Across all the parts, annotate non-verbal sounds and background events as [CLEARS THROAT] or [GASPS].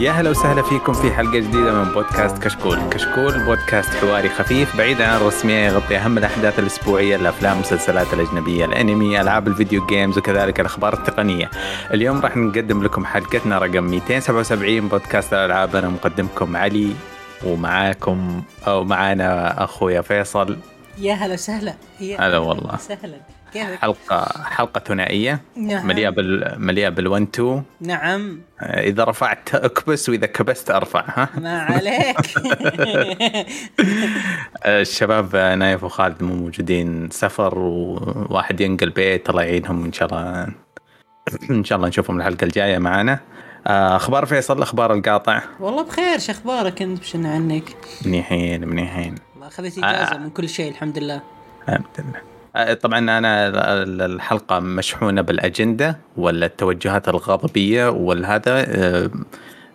يا هلا وسهلا فيكم في حلقة جديدة من بودكاست كشكول. كشكول بودكاست حواري خفيف بعيد عن الرسمية يغطي أهم الأحداث الأسبوعية الأفلام المسلسلات الأجنبية الأنمي ألعاب الفيديو games وكذلك الأخبار التقنية. اليوم راح نقدم لكم حلقتنا رقم 277 بودكاست الألعاب. أنا مقدمكم علي ومعاكم أو معانا أخويا فيصل. يا هلا وسهلا. هلا والله. سهلا. كيفك؟ حلقة حلقة ثنائية. نعم. مليئة بال مليئة بال one two. نعم. إذا رفعت أكبس وإذا كبست أرفع ها؟ ما عليك. [LAUGHS] الشباب نايف وخالد مو موجودين. سفر وواحد ينقل بيت الله يعينهم إن شاء الله [CLEARS THROAT] إن شاء الله نشوفهم الحلقة الجاية معنا. آه، أخبار فيصل أخبار القاطع؟ والله بخير شو أخبارك؟ أنت بشنا عنك؟ منيحين منيحين. اخذت اجازه آه. من كل شيء الحمد لله. الحمد لله. آه، طبعا أنا ال- الحلقة مشحونة بالأجندة ولا التوجهات الغضبية والهذا آه،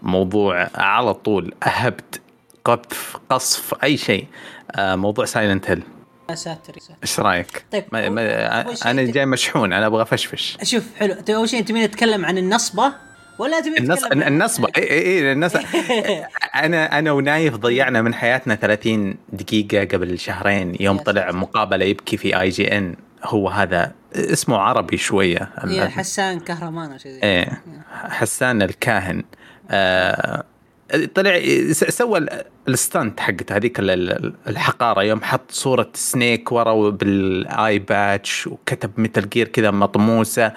موضوع على طول أهبت قذف قصف أي شيء. آه، موضوع سايلنت هيل يا ساتر. إيش رأيك؟ طيب، ما ما أنا جاي مشحون أنا أبغى أفشفش. شوف حلو. أنت أول شيء تبين نتكلم عن النصبة؟ ولا تبين النص النصبة اي اي اي النص. [LAUGHS] أنا أنا ونايف ضيعنا من حياتنا 30 دقيقة قبل شهرين. يوم طلع ساتر. مقابلة يبكي في آي جي إن. هو هذا اسمه عربي شوية. يا حسان كهرمان أو شيء زي إيه حسان الكاهن. آه طلع سوى ال- stunt حقته هذيك ال- ال- الحقارة يوم حط صورة سنيك ورا بال eye patch وكتب متل جير كذا مطموسة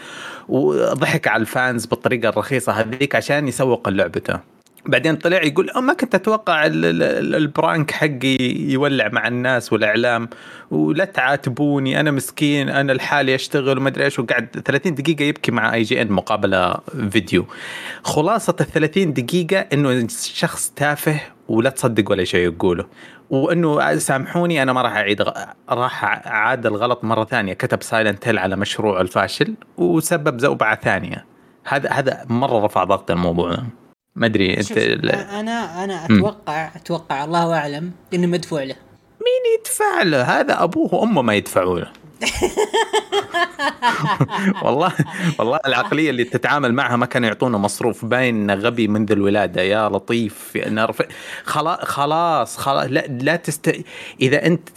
وضحك على ال fans بالطريقة الرخيصة هذيك عشان يسوق لعبته بعدين طلع يقول "أه، ما كنت أتوقع ال- ال- ال- ال prank حقي يولع مع الناس والإعلام ولا تعاتبوني أنا مسكين أنا لحالي أشتغل وما أدري إيش. وقعد 30 دقيقة يبكي مع اي جي ان مقابلة فيديو. خلاصة ال 30 دقيقة إنه شخص تافه ولا تصدق ولا شيء يقوله. وإنه سامحوني أنا ما راح أعيد راح عاد الغلط مرة ثانية. كتب سايلنت هيل على مشروعه الفاشل وسبب زوبعة ثانية. هذا هذا مرة رفع ضغط الموضوع. ما أدري أنت أنا أنا أتوقع أتوقع الله أعلم إنه مدفوع له. مين يدفع له؟ هذا أبوه وأمه ما يدفعوا له. [LAUGHS] والله والله العقلية اللي تتعامل معها ما كانوا يعطونا مصروف. باين غبي منذ الولادة يا لطيف نرفع خلاص خلاص خلاص لا لا تست إذا أنت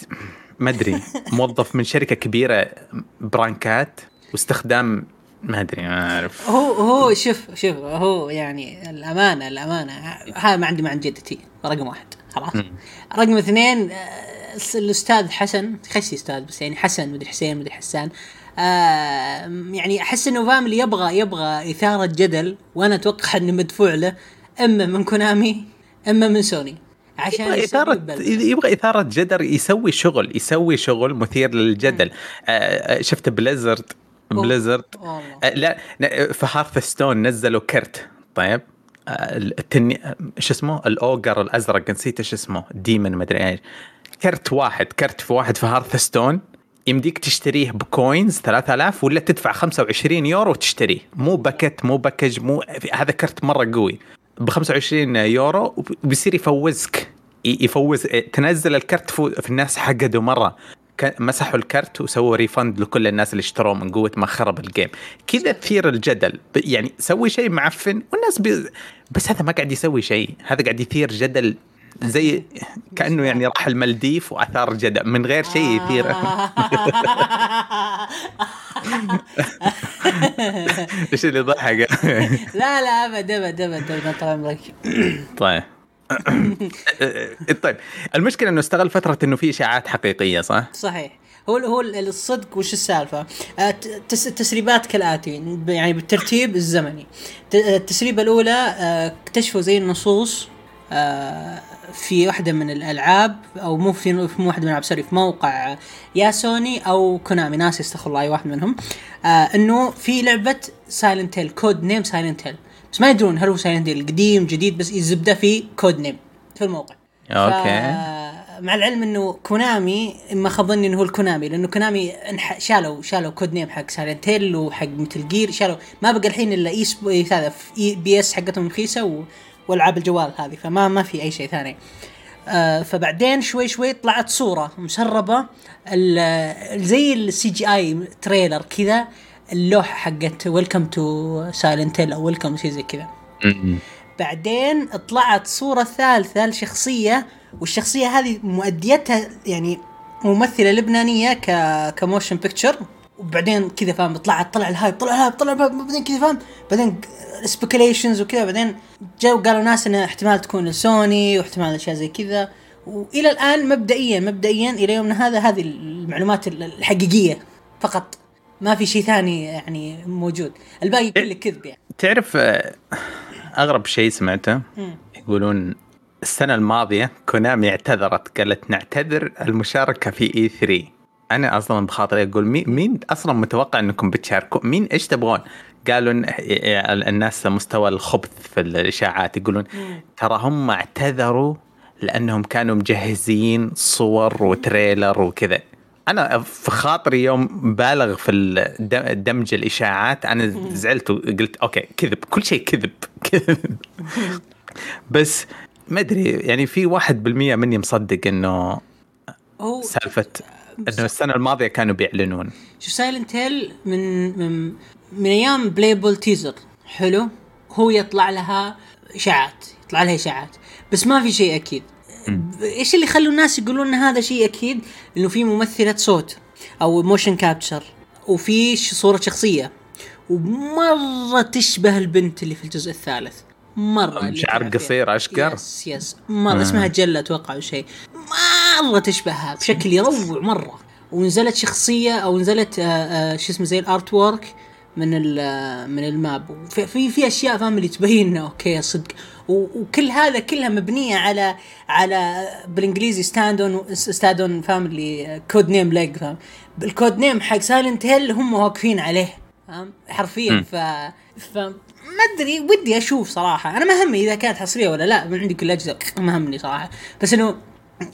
ما أدري موظف من شركة كبيرة برانكات واستخدام ما أدري ما أعرف. هو هو شوف شوف هو يعني الأمانة الأمانة. هذا ما عندي مع جدتي رقم واحد خلاص. رقم اثنين آه، الأستاذ حسن خشي أستاذ بس يعني حسن مدري حسين مدري حسان. آه يعني أحس إنه فاهم اللي يبغى يبغى إثارة جدل وأنا أتوقع إنه مدفوع له إما من كونامي إما من سوني. عشان يبغى إثارة. يبغى إثارة جدل يسوي شغل يسوي شغل مثير للجدل. آه، آه، شفت بليزرد؟ بليزرد. آه، لا في هارث ستون نزلوا كرت. طيب. آه، التني شو اسمه؟ الأوجر الأزرق نسيت إيش اسمه. ديمن ما أدري إيش. كرت واحد كرت في واحد في هارث ستون. يمديك تشتريه ب coins 3000 ولا تدفع 25 يورو وتشتريه. مو pack مو package مو هذا كرت مرة قوي. ب 25 يورو وبيصير يفوزك. يفوز تنزل الكرت في الناس حقدوا مرة. مسحوا الكرت وسووا refund لكل الناس اللي اشتروه من قوة ما خرب ال game كذا تثير الجدل. يعني سوي شيء معفن والناس بي... بس هذا ما قاعد يسوي شيء. هذا قاعد يثير جدل زي كأنه يعني راح المالديف وآثار جدل. من غير شيء يثير. [LAUGHS] [LAUGHS] إيش اللي ضحك لا لا أبد أبد أبد طال عمرك. طيب. [COUGHS] طيب المشكلة إنه استغل فترة إنه في إشاعات حقيقية صح؟ صحيح هو هو الصدق وش السالفة؟ آه، التسريبات كالاتي يعني بالترتيب الزمني. التسريبة الأولى آه، اكتشفوا زي النصوص آه، في واحدة من الألعاب أو مو في مو واحدة من الألعاب sorry في موقع يا سوني أو كونامي ناس استغفر الله أي واحد منهم آه، إنه في لعبة سايلنت هيل code name سايلنت هيل بس ما يدرون هل هو سايلنت هيل قديم جديد بس الزبده في code name في الموقع. okay. ف- مع العلم إنه كونامي ما خاب ظني إنه هو الكونامي لأنه كونامي شالوا شالوا code name حق سايلنت هيل وحق مثل جير شالوا ما بقى الحين إلا إي هذا IPs حقتهم رخيصه. والعاب الجوال هذه فما ما في أي شيء ثاني آه فبعدين شوي شوي طلعت صورة مسربة زي ال CGI trailer كذا اللوحة حقت welcome to سايلنت أو welcome شيء زي كذا. بعدين طلعت صورة ثالثة لشخصية والشخصية هذه مؤديتها يعني ممثلة لبنانية ك ك motion capture وبعدين كذا فاهم طلعت طلع ال hype طلع ال hype طلع ال hype بعدين كذا فاهم بعدين speculations وكذا بعدين جو قالوا ناس انها احتمال تكون سوني واحتمال أشياء زي كذا. وإلى الآن مبدئيا مبدئيا إلى يومنا هذا هذه المعلومات الحقيقية فقط. ما في شيء ثاني يعني موجود. الباقي كله كذب يعني. تعرف آه، أغرب شيء سمعته. يقولون السنة الماضية كونامي اعتذرت قالت نعتذر المشاركة في اي 3 أنا أصلا بخاطري أقول مين, مين أصلا متوقع إنكم بتشاركوا؟ مين إيش تبغون؟ قالوا إن الناس مستوى الخبث في الإشاعات يقولون ترى هم اعتذروا لأنهم كانوا مجهزين صور وتريلر وكذا. أنا في خاطري يوم بالغ في دمج الإشاعات أنا زعلت وقلت okay كذب كل شيء كذب [LAUGHS] كذب. بس ما أدري يعني في واحد بالمية مني مصدق إنه سالفة إنه السنة الماضية كانوا بيعلنون. شوف سايلنت هيل من من من أيام playable teaser حلو. هو يطلع لها إشاعات يطلع لها إشاعات. بس ما في شيء أكيد. إيش اللي يخلوا الناس يقولون هذا شيء أكيد؟ إنه في ممثلة صوت أو motion capture وفي صورة شخصية. ومرة تشبه البنت اللي في الجزء الثالث. مرة شعر. قصير أشقر؟ yes yes مرة اسمها جله أتوقع أو شيء. مرة تشبهها بشكل يروع مرة. ونزلت شخصية أو نزلت آه آه شو اسمه زي ال artwork من آه، من ال map. في في, أشياء فاهم اللي تبين okay صدق. وكل هذا كلها مبنية على على بالإنجليزي stand on فاهم اللي code name leak فاهم ال code name حق Silent Hill هم واقفين عليه. فاهم؟ حرفيا. ف ف ما أدري ودي أشوف صراحة. أنا ما همني إذا كانت حصرية ولا لا. من عندي كل الاجزاء ما همني صراحة. بس إنه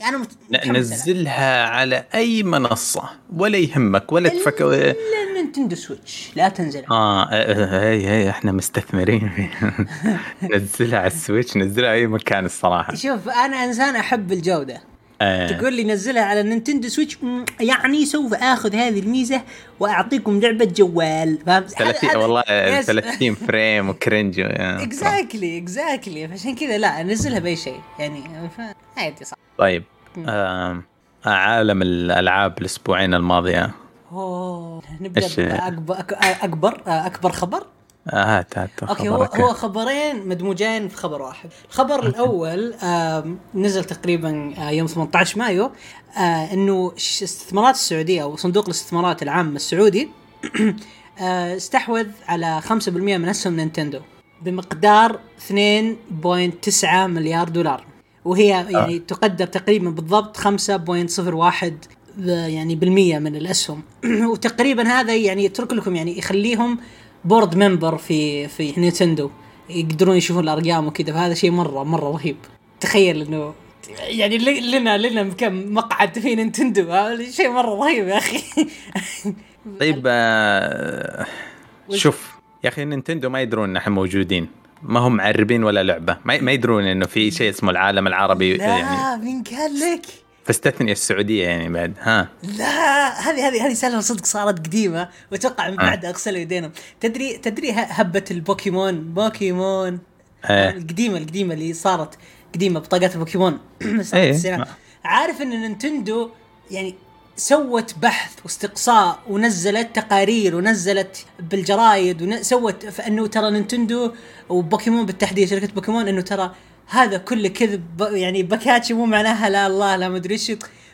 أنا مت... نزلها على أي منصة؟ ولا يهمك ولا تفكر الا نينتندو Switch. لا تنزل. آه هي هي إحنا مستثمرين. فيها. [LAUGHS] نزلها على ال Switch نزلها أي مكان الصراحة. شوف أنا إنسان أحب الجودة. آه. تقول لي نزلها على النينتندو Switch يعني سوف آخذ هذه الميزة وأعطيكم لعبة جوال. فهمت 30 والله 30 frame و cringe. [LAUGHS] exactly exactly فعشان كذا لا انزلها بأي شيء. يعني عادي صح. طيب آه عالم الألعاب الأسبوعين الماضية. أوه نبدا إيش؟ باكبر اكبر اكبر خبر؟ آه هات هات okay هو. هو خبرين مدموجين في خبر واحد. الخبر الأول نزل تقريبا آه، يوم 18 مايو آه، إنه استثمارات السعودية أو صندوق الاستثمارات العام السعودي [CLEARS THROAT] آه، استحوذ على 5% من أسهم نينتندو بمقدار 2.9 مليار دولار. وهي يعني تقدر تقريبا بالضبط 5.01 ب- يعني بالمية من الأسهم. [CLEARS THROAT] وتقريبا هذا يعني يترك لكم يعني يخليهم board member في في نينتندو. يقدرون يشوفون الأرقام وكذا. فهذا شيء مرة مرة رهيب. تخيل إنه يعني لنا لنا كم مقعد في نينتندو. هذا شيء مرة رهيب يا أخي. طيب آه شوف يا أخي نينتندو ما يدرون إن إحنا موجودين. ما هم معربين ولا لعبة. ما, يدرون إنه في شيء اسمه العالم العربي يعني. لا مين قال لك؟ فاستثني السعودية يعني بعد ها. لا هذه هذه هذه سالفه صدق صارت قديمة. وأتوقع من بعدها غسلوا يدينهم. تدري تدري هبة البوكيمون؟ بوكيمون. إيه. القديمه القديمة اللي صارت قديمة بطاقات البوكيمون. [CLEARS THROAT] التسعينات. عارف إن نينتندو يعني سوت بحث واستقصاء ونزلت تقارير ونزلت بالجرايد وسوت فانه ترى نينتندو وبوكيمون بالتحديد شركة بوكيمون انه ترى هذا كله كذب يعني بكاتشي مو معناها لا الله لا مدري إيش.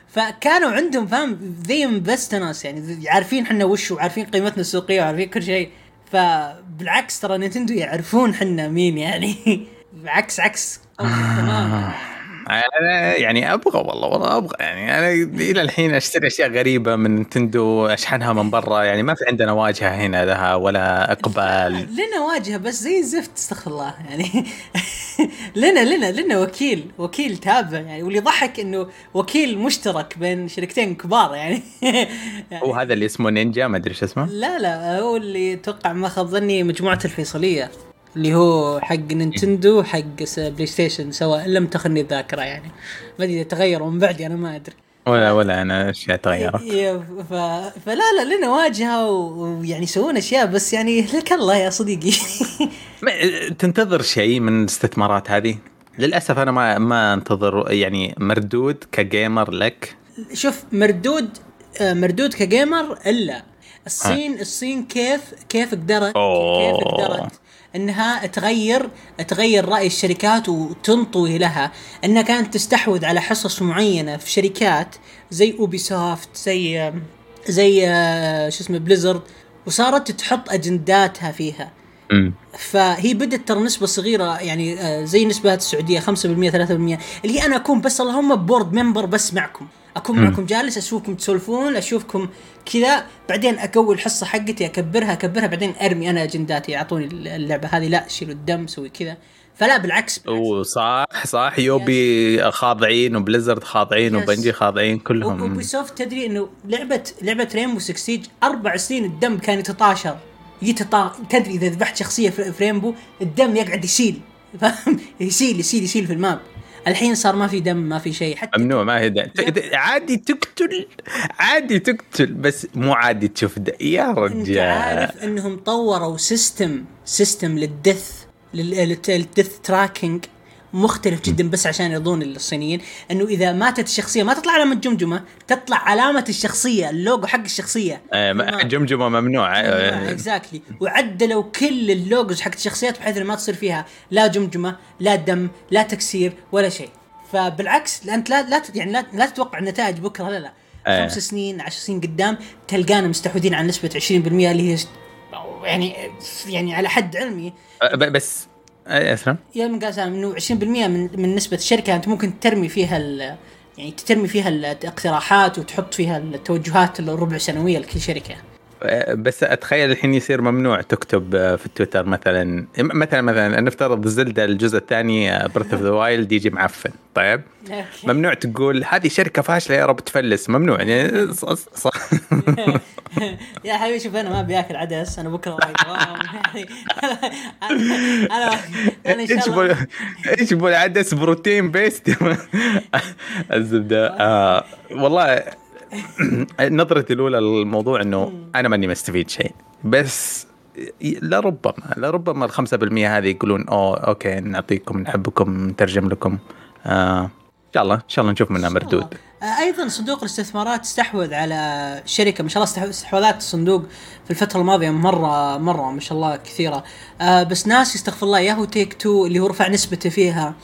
فكانوا عندهم فاهم the evidence يعني عارفين إحنا وش وعارفين قيمتنا السوقية وعارفين كل شيء. فبالعكس ترى نينتندو يعرفون حنا مين يعني. [LAUGHS] عكس. عكس تمام أنا يعني أبغى والله والله أبغى. يعني أنا إلى الحين أشتري أشياء غريبة من نينتندو أشحنها من برا. يعني ما في عندنا واجهة هنا لها ولا إقبال. لنا واجهة بس زي الزفت استغفر الله. يعني [LAUGHS] لنا لنا لنا وكيل وكيل تابع. يعني واللي ضحك إنه وكيل مشترك بين شركتين كبار. يعني, يعني [LAUGHS] هو هذا اللي اسمه نينجا؟ ما أدري إيش اسمه. لا لا هو اللي أتوقع ما خاب ظني مجموعة الفيصلية. اللي هو حق نينتندو حق بلاي ستيشن سواء لم تخني الذاكرة يعني. ما أدري تغيروا من بعدي أنا ما أدري. ولا ولا أنا أشياء تغيرت. ف... فلا لا لنا واجهة ويعني يسوون أشياء بس يعني لك الله يا صديقي. [LAUGHS] ما- تنتظر شيء من الاستثمارات هذه؟ للأسف أنا ما ما أنتظر يعني مردود كجيمر لك. شوف مردود آه، مردود كجيمر إلا. الصين الصين كيف كيف قدرت. كيف قدرت إنها تغير تغير رأي الشركات وتنطوي لها. إنها كانت تستحوذ على حصص معينة في شركات زي Ubisoft زي زي آه، شو اسمه Blizzard وصارت تحط أجنداتها فيها. فهي بدت ترى نسبة صغيرة يعني آه، زي نسبات السعودية 5% 3% اللي هي أنا أكون بس اللهم board member بس معكم. أكون مم. معكم جالس أشوفكم تسولفون أشوفكم كذا. بعدين أقوي الحصة حقتي أكبرها أكبرها بعدين أرمي أنا أجنداتي. أعطوني اللعبة هذه. لا شيلوا الدم سوي كذا. فلا بالعكس, بالعكس. وصح صح. Ubi خاضعين و Blizzard خاضعين Yes. و Bungie خاضعين كلهم. Ubi soft تدري إنه لعبة لعبة Rainbow 6 Siege أربع سنين الدم كان يتطاشر. يتطا تدري إذا ذبحت شخصية في في Rainbow الدم يقعد يسيل [LAUGHS] فاهم؟ يسيل يسيل يسيل في ال map. الحين صار ما في دم ما في شيء حتى ممنوع ما هي دم. عادي تقتل عادي تقتل بس مو عادي تشوف دم. يا أنت رجال عارف إنهم طوروا system system لل death لل death tracking مختلف جدا بس عشان يرضون الصينيين إنه إذا ماتت الشخصية ما تطلع علامه جمجمه تطلع علامة الشخصية اللوجو حق الشخصية. آه،. جمجمة ممنوع. آه، exactly وعدلوا كل ال logos حقت الشخصيات بحيث إنه ما تصير فيها لا جمجمة لا دم لا تكسير ولا شيء. فبالعكس أنت لا لا يعني لا, لا تتوقع النتائج بكرة لا لا. آه. خمس سنين عشر سنين قدام تلقانا مستحوذين على نسبة 20% اللي هي يعني يعني على حد علمي. آه، بس آه، اسلم يا من انه 20% من من نسبة الشركة أنت ممكن ترمي فيها يعني ترمي فيها الاقتراحات وتحط فيها التوجهات الربع سنوية لكل شركة. بس أتخيل الحين يصير ممنوع تكتب آه، في تويتر مثلا. مثلا مثلا نفترض Zelda الجزء الثاني Breath of the Wild يجي معفن طيب؟ ممنوع تقول هذه شركة فاشلة يا رب تفلس ممنوع. يعني ص- ص- ص- [LAUGHS] يا حبيبي شوف أنا ما باكل عدس أنا بكرة يعني [LAUGHS] أنا أنا إن شاء الله بقول؟ إيش بقول؟ عدس بروتين best. [LAUGHS] الزبدة. آه والله [COUGHS] نظرتي الأولى للموضوع إنه أنا ماني مستفيد شيء. بس لربما لربما ال 5% هذه يقولون أوه okay نعطيكم نحبكم نترجم لكم. آه إن شاء الله إن شاء الله نشوف منها مردود. آه، أيضا صندوق الاستثمارات استحوذ على شركة ما شاء الله استحو- استحواذات الصندوق في الفترة الماضية مرة مرة ما شاء الله كثيرة. آه بس ناس يستغفر الله ياهو Take-Two اللي هو رفع نسبته فيها.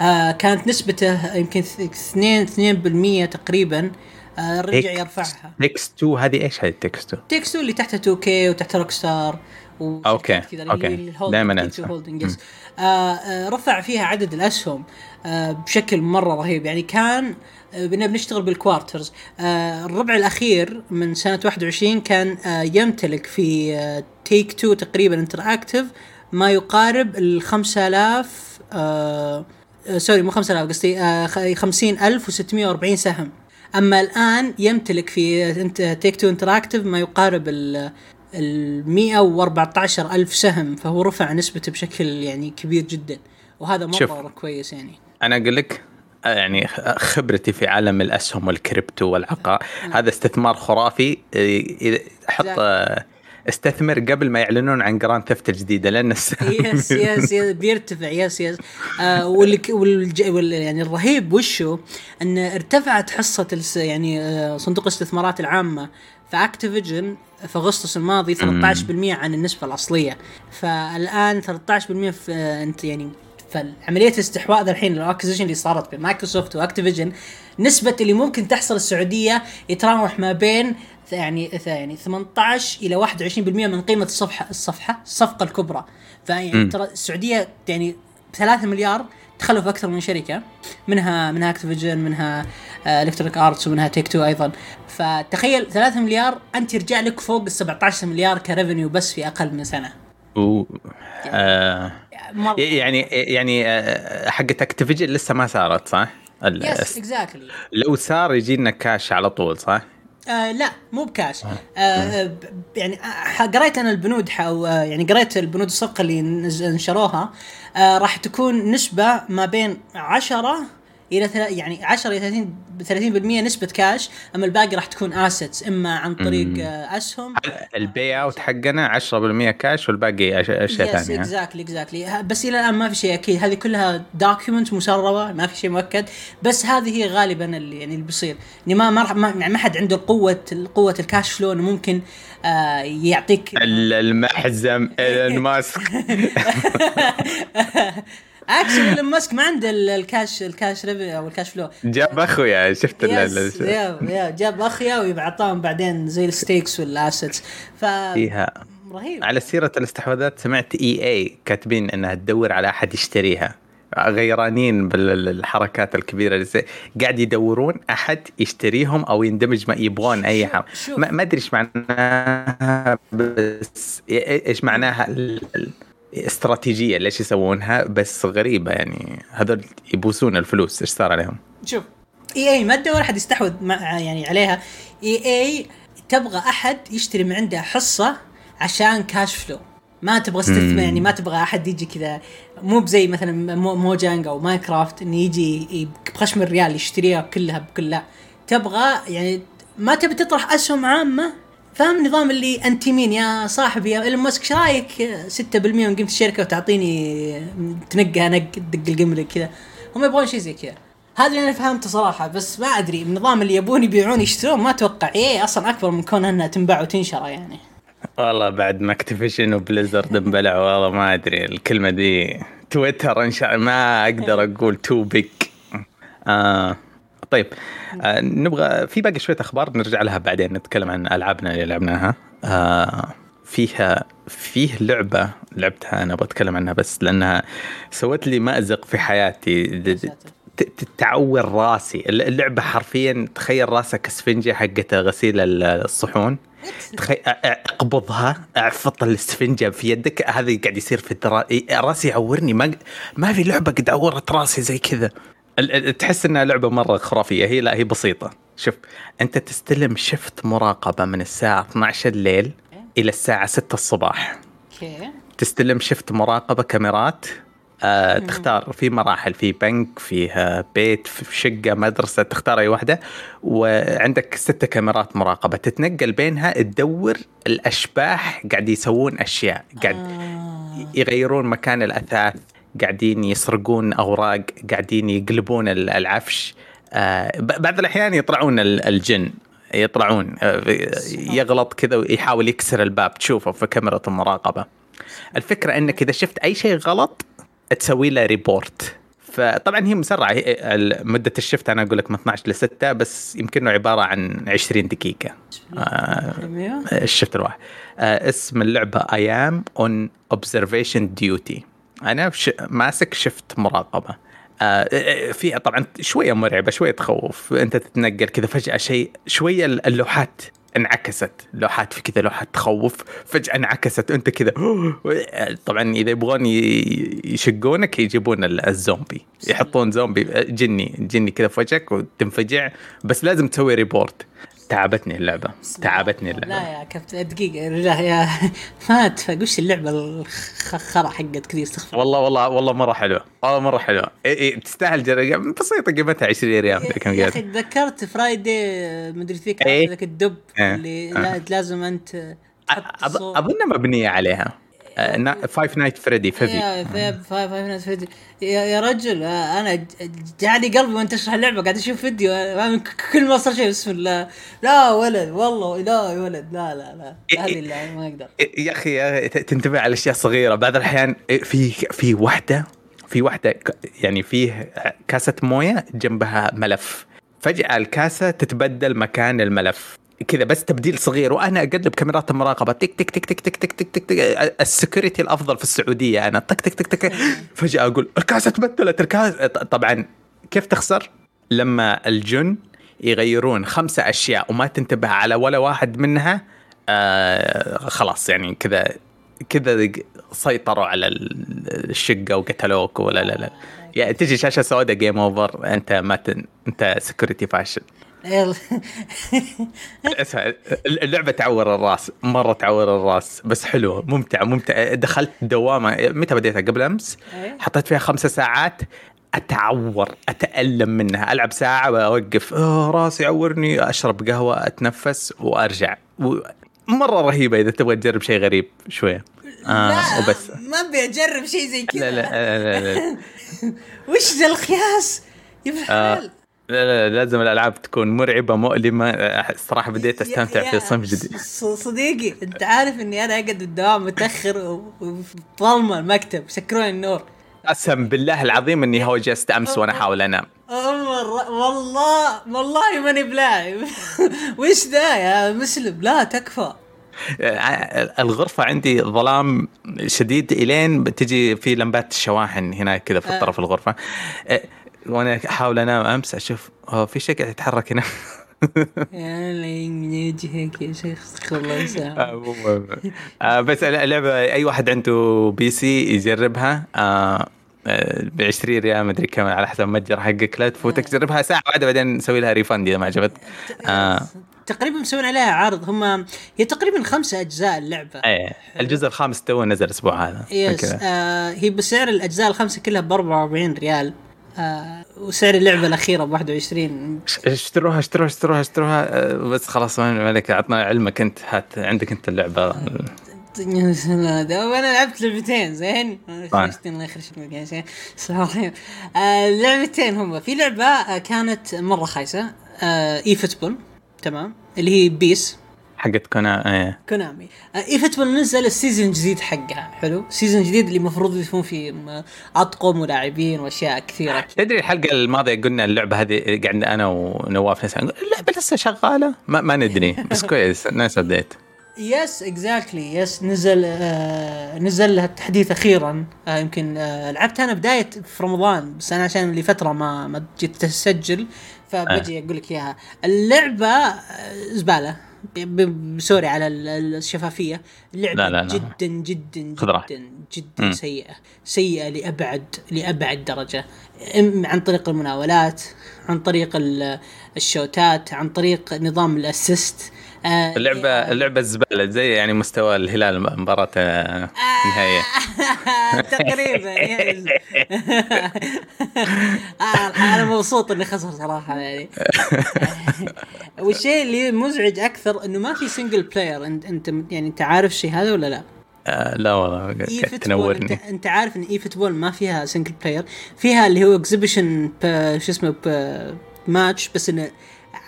آه كانت نسبته يمكن 2 2% تقريبا. آه رجع. يرفعها تكست 2 هذه إيش هذه تكست 2 Take-Two اللي تحتها 2K وتحت Rockstar. دايماً أنسى. holding yes آه آه رفع فيها عدد الأسهم آه بشكل مرة رهيب يعني كان آه بنا بنشتغل بال quarters الربع الأخير من سنة 21 كان يمتلك في Take-Two تقريبا Interactive ما يقارب ال 5000 آه آه، sorry مو 5000 قصدي آه خ- 50640 سهم أما الآن يمتلك في انت Take-Two Interactive ما يقارب ال ال 114 ألف سهم فهو رفع نسبته بشكل يعني كبير جدا وهذا. مره كويس يعني. أنا أقول لك آه، يعني خبرتي في عالم الأسهم والكريبتو والعقار هذا استثمار خرافي آه، استثمر قبل ما يعلنون عن Grand Theft الجديدة لأن yes yes yes بيرتفع yes yes آه وال يعني الرهيب وشو؟ أن ارتفعت حصة يعني آه صندوق الاستثمارات العامة في Activision في أغسطس الماضي 13% عن النسبة الأصلية. فالآن 13% في آه أنت يعني فعملية الاستحواذ الحين ال acquisition اللي صارت بين Microsoft و Activision نسبة اللي ممكن تحصل السعودية يتراوح ما بين يعني يعني 18 إلى 21% من قيمة الصفحه الصفحة الصفقة الكبرى. فيعني. ترى السعودية يعني 3 مليار في أكثر من شركة منها منها Activision منها Electronic Arts ومنها Take-Two أيضا. فتخيل 3 مليار أنت يرجع لك فوق ال 17 مليار ك revenue بس في أقل من سنة. و... آه مرة. يعني يعني آه، حقت Activision لسه ما صارت صح؟ yes exactly لو صار يجينا كاش على طول صح؟ آه لا مو بكاش آه. ب- يعني آه، قريت أنا البنود ح- أو، آه يعني قريت البنود الصفقة اللي نشروها. آه راح تكون نسبة ما بين 10 إلى ثلا- يعني 10 إلى 30 30% نسبة كاش أما الباقي راح تكون assets إما عن طريق مم. آه، أسهم. ال payout حقنا 10% كاش والباقي أشياء yes ثانية. exactly exactly بس إلى الآن ما في شيء أكيد. هذه كلها document مسربة ما في شيء مؤكد. بس هذه هي غالبا اللي يعني اللي بيصير. يعني ما ما ما يعني ما حد عنده قوة قوة الكاش فلو إنه ممكن آه يعطيك ال- المحزم إيلون ماسك. [LAUGHS] Actually ايلون ماسك ما عنده ال- ال cash ال cash reve- أو ال cash flow جاب أخويا شفت yes يا يا جاب اخيا ويعطاهم بعدين زي ال stakes وال assets ف فيها. رهيب. على سيرة الاستحواذات سمعت EA كاتبين إنها تدور على أحد يشتريها. غيرانين بالحركات الكبيرة اللي زي قاعد يدورون أحد يشتريهم أو يندمج ما يبغون أي. ما ما أدري إيش معناها بس إيش معناها استراتيجية ليش يسوونها بس غريبة يعني. هذول يبوسون الفلوس إيش صار عليهم؟ شوف EA ما تدور أحد يستحوذ مع يعني عليها. EA تبغى أحد يشتري من عندها حصة عشان cash flow ما تبغى استثمار. يعني ما تبغى أحد يجي كذا. مو بزي مثلا Mo- Mojang أو Minecraft إنه يجي بخشم الريال يشتريها كلها بكل لا. تبغى يعني ما تبي تطرح أسهم عامة فاهم النظام اللي أنت مين يا صاحبي يا إيلون ماسك إيش رأيك؟ 6% من قيمه الشركة وتعطيني تنقها نق تدق القملة كذا. هم يبغون شيء زي كذا. هذا اللي أنا فهمته صراحة بس ما أدري النظام اللي يبون يبيعون يشترون ما أتوقع. إيه أصلا أكبر من كونها أنها تنباع وتنشر يعني. والله بعد ما Activision و Blizzard انبلعوا والله ما أدري الكلمة دي تويتر إن شاء ما أقدر أقول too big آه. طيب آه نبغى في باقي شوية أخبار نرجع لها بعدين نتكلم عن ألعابنا اللي لعبناها. آه فيها فيه لعبة لعبتها أنا بتكلم عنها بس لأنها سوت لي مأزق في حياتي. تعور راسي. اللعبة حرفيا تخيل راسك اسفنجه حقت غسيل الصحون. تخيل أقبضها أعفط الاسفنجة في يدك. هذا قاعد يصير في الدرا... راسي يعورني. ما ما في لعبة قد عورت راسي زي كذا. تحس إنها لعبة مرة خرافية. هي لا هي بسيطة. شوف أنت تستلم شفت مراقبة من الساعة 12 الليل إلى الساعة 6 الصباح. أوكي. تستلم شفت مراقبة كاميرات. آه تختار في مراحل في بنك فيها بيت في شقة مدرسة تختار أي واحدة. وعندك ستة كاميرات مراقبة. تتنقل بينها تدور الأشباح قاعد يسوون أشياء. قاعد آه. يغيرون مكان الأثاث. قاعدين يسرقون أوراق قاعدين يقلبون ال- العفش. آه بعض الأحيان يطلعون ال- الجن يطلعون آه يغلط كذا ويحاول يكسر الباب. تشوفه في كاميرا المراقبة. الفكرة إنك إذا شفت أي شيء غلط تسوي له ريبورت فطبعا هي مسرعة. مدة الشفت أنا أقول لك من 12 ل 6 بس يمكنه عبارة عن 20 دقيقة. آه أيوه. ال shift الواحد. اسم اللعبة I'm on Observation Duty أنا ش... ماسك shift مراقبة. آه في طبعا شوية مرعبة شوية تخوف. أنت تتنقل كذا فجأة شيء شوية اللوحات انعكست. لوحات في كذا لوحات تخوف. فجأة انعكست. أنت كذا [GASPS] طبعا إذا يبغون يشقونك يجيبون ال- الزومبي. يحطون زومبي جني جني كذا في وجهك وتنفجع. بس لازم تسوي report تعبتني اللعبة تعبتني اللعبة لا يا كابتن دقيقة لا يا [LAUGHS] ما اتفق وش اللعبة الخرا حقت كذا استغفر والله والله والله مرة حلوة والله مرة حلوة إيه إيه تستاهل. بسيطة قيمتها 20 ريال يا أخي تذكرت Freddy مدري فيك. ذاك الدب. اللي. لا لازم أنت. اظنها مبنية عليها Five Night Freddy فيفي Five Nights Freddy يا, رجل آه، أنا جعلي قلبي وأنت تشرح اللعبة قاعد أشوف فيديو آه، كل ما صار شيء بسم الله لا ولد والله لا يا ولد لا لا لا. هذه. اللعبه ما أقدر. يا أخي يا أخي، تنتبه على أشياء صغيرة. بعض الأحيان في في واحدة في واحدة ك- يعني فيه كاسة موية جنبها ملف. فجأة الكاسة تتبدل مكان الملف. كذا بس تبديل صغير وأنا اقلب كاميرات المراقبه تك تك تك تك تك تك تك, تك, ال security الافضل في السعوديه أنا تك تك تك تك فجاه أقول الكاسه تبدلت الكاسه طبعا كيف تخسر؟ لما الجن يغيرون خمسه اشياء وما تنتبه على ولا واحد منها آه خلاص يعني كذا كذا سيطروا على الشقه وقتلوك ولا لا لا يعني تجي شاشه سوداء game over انت ما انت security فاشل اسمع اللعبة تعور الراس مرة تعور الراس بس حلوة ممتعه ممتعه دخلت دوامة متى بديتها؟ قبل أمس؟ إيه. حطيت فيها خمسة ساعات أتعور أتألم منها. ألعب ساعة وأوقف. أوه راسي يعورني أشرب قهوة أتنفس وأرجع. و... مرة رهيبة إذا تبغى تجرب شيء غريب شوية. آه لا وبس. ما أبي أجرب شيء زي كذا لا لا لا, لا, [LAUGHS] لا. وش ذا القياس؟ يا آه لا لا لازم الألعاب تكون مرعبة مؤلمة. الصراحه بديت أستمتع في صنف جديد. صديقي أنت عارف إني أنا أقعد بالدوام متاخر وظلمه المكتب سكروني النور. قسم بالله العظيم إني هوجست أمس وأنا احاول أنام. والله والله ماني بلاعب. [LAUGHS] وش ذا يا مسلم؟ لا تكفى. الغرفة عندي ظلام شديد إلين بتجي في لمبات الشواحن هناك كذا في طرف الغرفة. وأنا أحاول أنام أمس أشوف هو في شيء قاعد يتحرك هنا. [LAUGHS] يا من وجهك يا شيخ الله آه, آه بس اللعبه أي واحد عنده PC يجربها. آه ب 20 ريال مدري كم على حسب المتجر حقك. لا تفوتك جربها ساعة واحدة بعدين نسوي لها refund إذا ما عجبت. آه تقريبا مسوين عليها عرض. هم هي تقريبا خمسة أجزاء اللعبة. إيه الجزء الخامس تو نزل الأسبوع هذا. yes آه هي بسعر الأجزاء الخمسة كلها ب 44 ريال. آه وسعر اللعبة الأخيرة ب 21 اشتروها اشتروها اشتروها اشتروها. آه بس خلاص ما عليك. عطنا علمك انت. هات عندك انت اللعبة. [LAUGHS] أنا لعبت لعبتين زين؟ [LAUGHS] الله يخرج اللعبتين هم. في لعبة آه، كانت مرة خايسة. eFootball تمام. اللي هي PES حقت كونا إيه. Konami. eFootball نزل ال season الجديد حقها. حلو. season جديد اللي المفروض يكون فيه اطقم ولاعبين وأشياء كثيرة. [LAUGHS] تدري الحلقة الماضية قلنا اللعبة هذه قعدنا أنا ونواف نسأل اللعبة لسه شغالة؟ ما, ما ندري. [LAUGHS] بس كويس. nice update yes exactly yes نزل آه نزل لها تحديث أخيرا. آه يمكن آه لعبتها أنا بداية في رمضان بس أنا عشان لفتره ما ما جيت اسجل فبجي أقول لك إياها. اللعبة آه، زبالة. سوري على الشفافية. اللعبه لا لا لا. جدا جدا جدا جدا سيئة. سيئة لأبعد لأبعد درجة. عن طريق المناولات عن طريق الشوتات عن طريق نظام الأسيست. آه اللعبة آه اللعبة الزبالة زي يعني مستوى الهلال مباراة آه نهائية. [LAUGHS] تقريبا [LAUGHS] آه أنا مبسوط إني خسر صراحة يعني. [LAUGHS] والشيء اللي مزعج أكثر إنه ما في single player إنت انت يعني إنت عارف الشيء هذا ولا لا؟ آه لا والله تنورني. انت, إنت عارف إن eFootball ما فيها single player فيها اللي هو exhibition شو اسمه ماتش بس إنه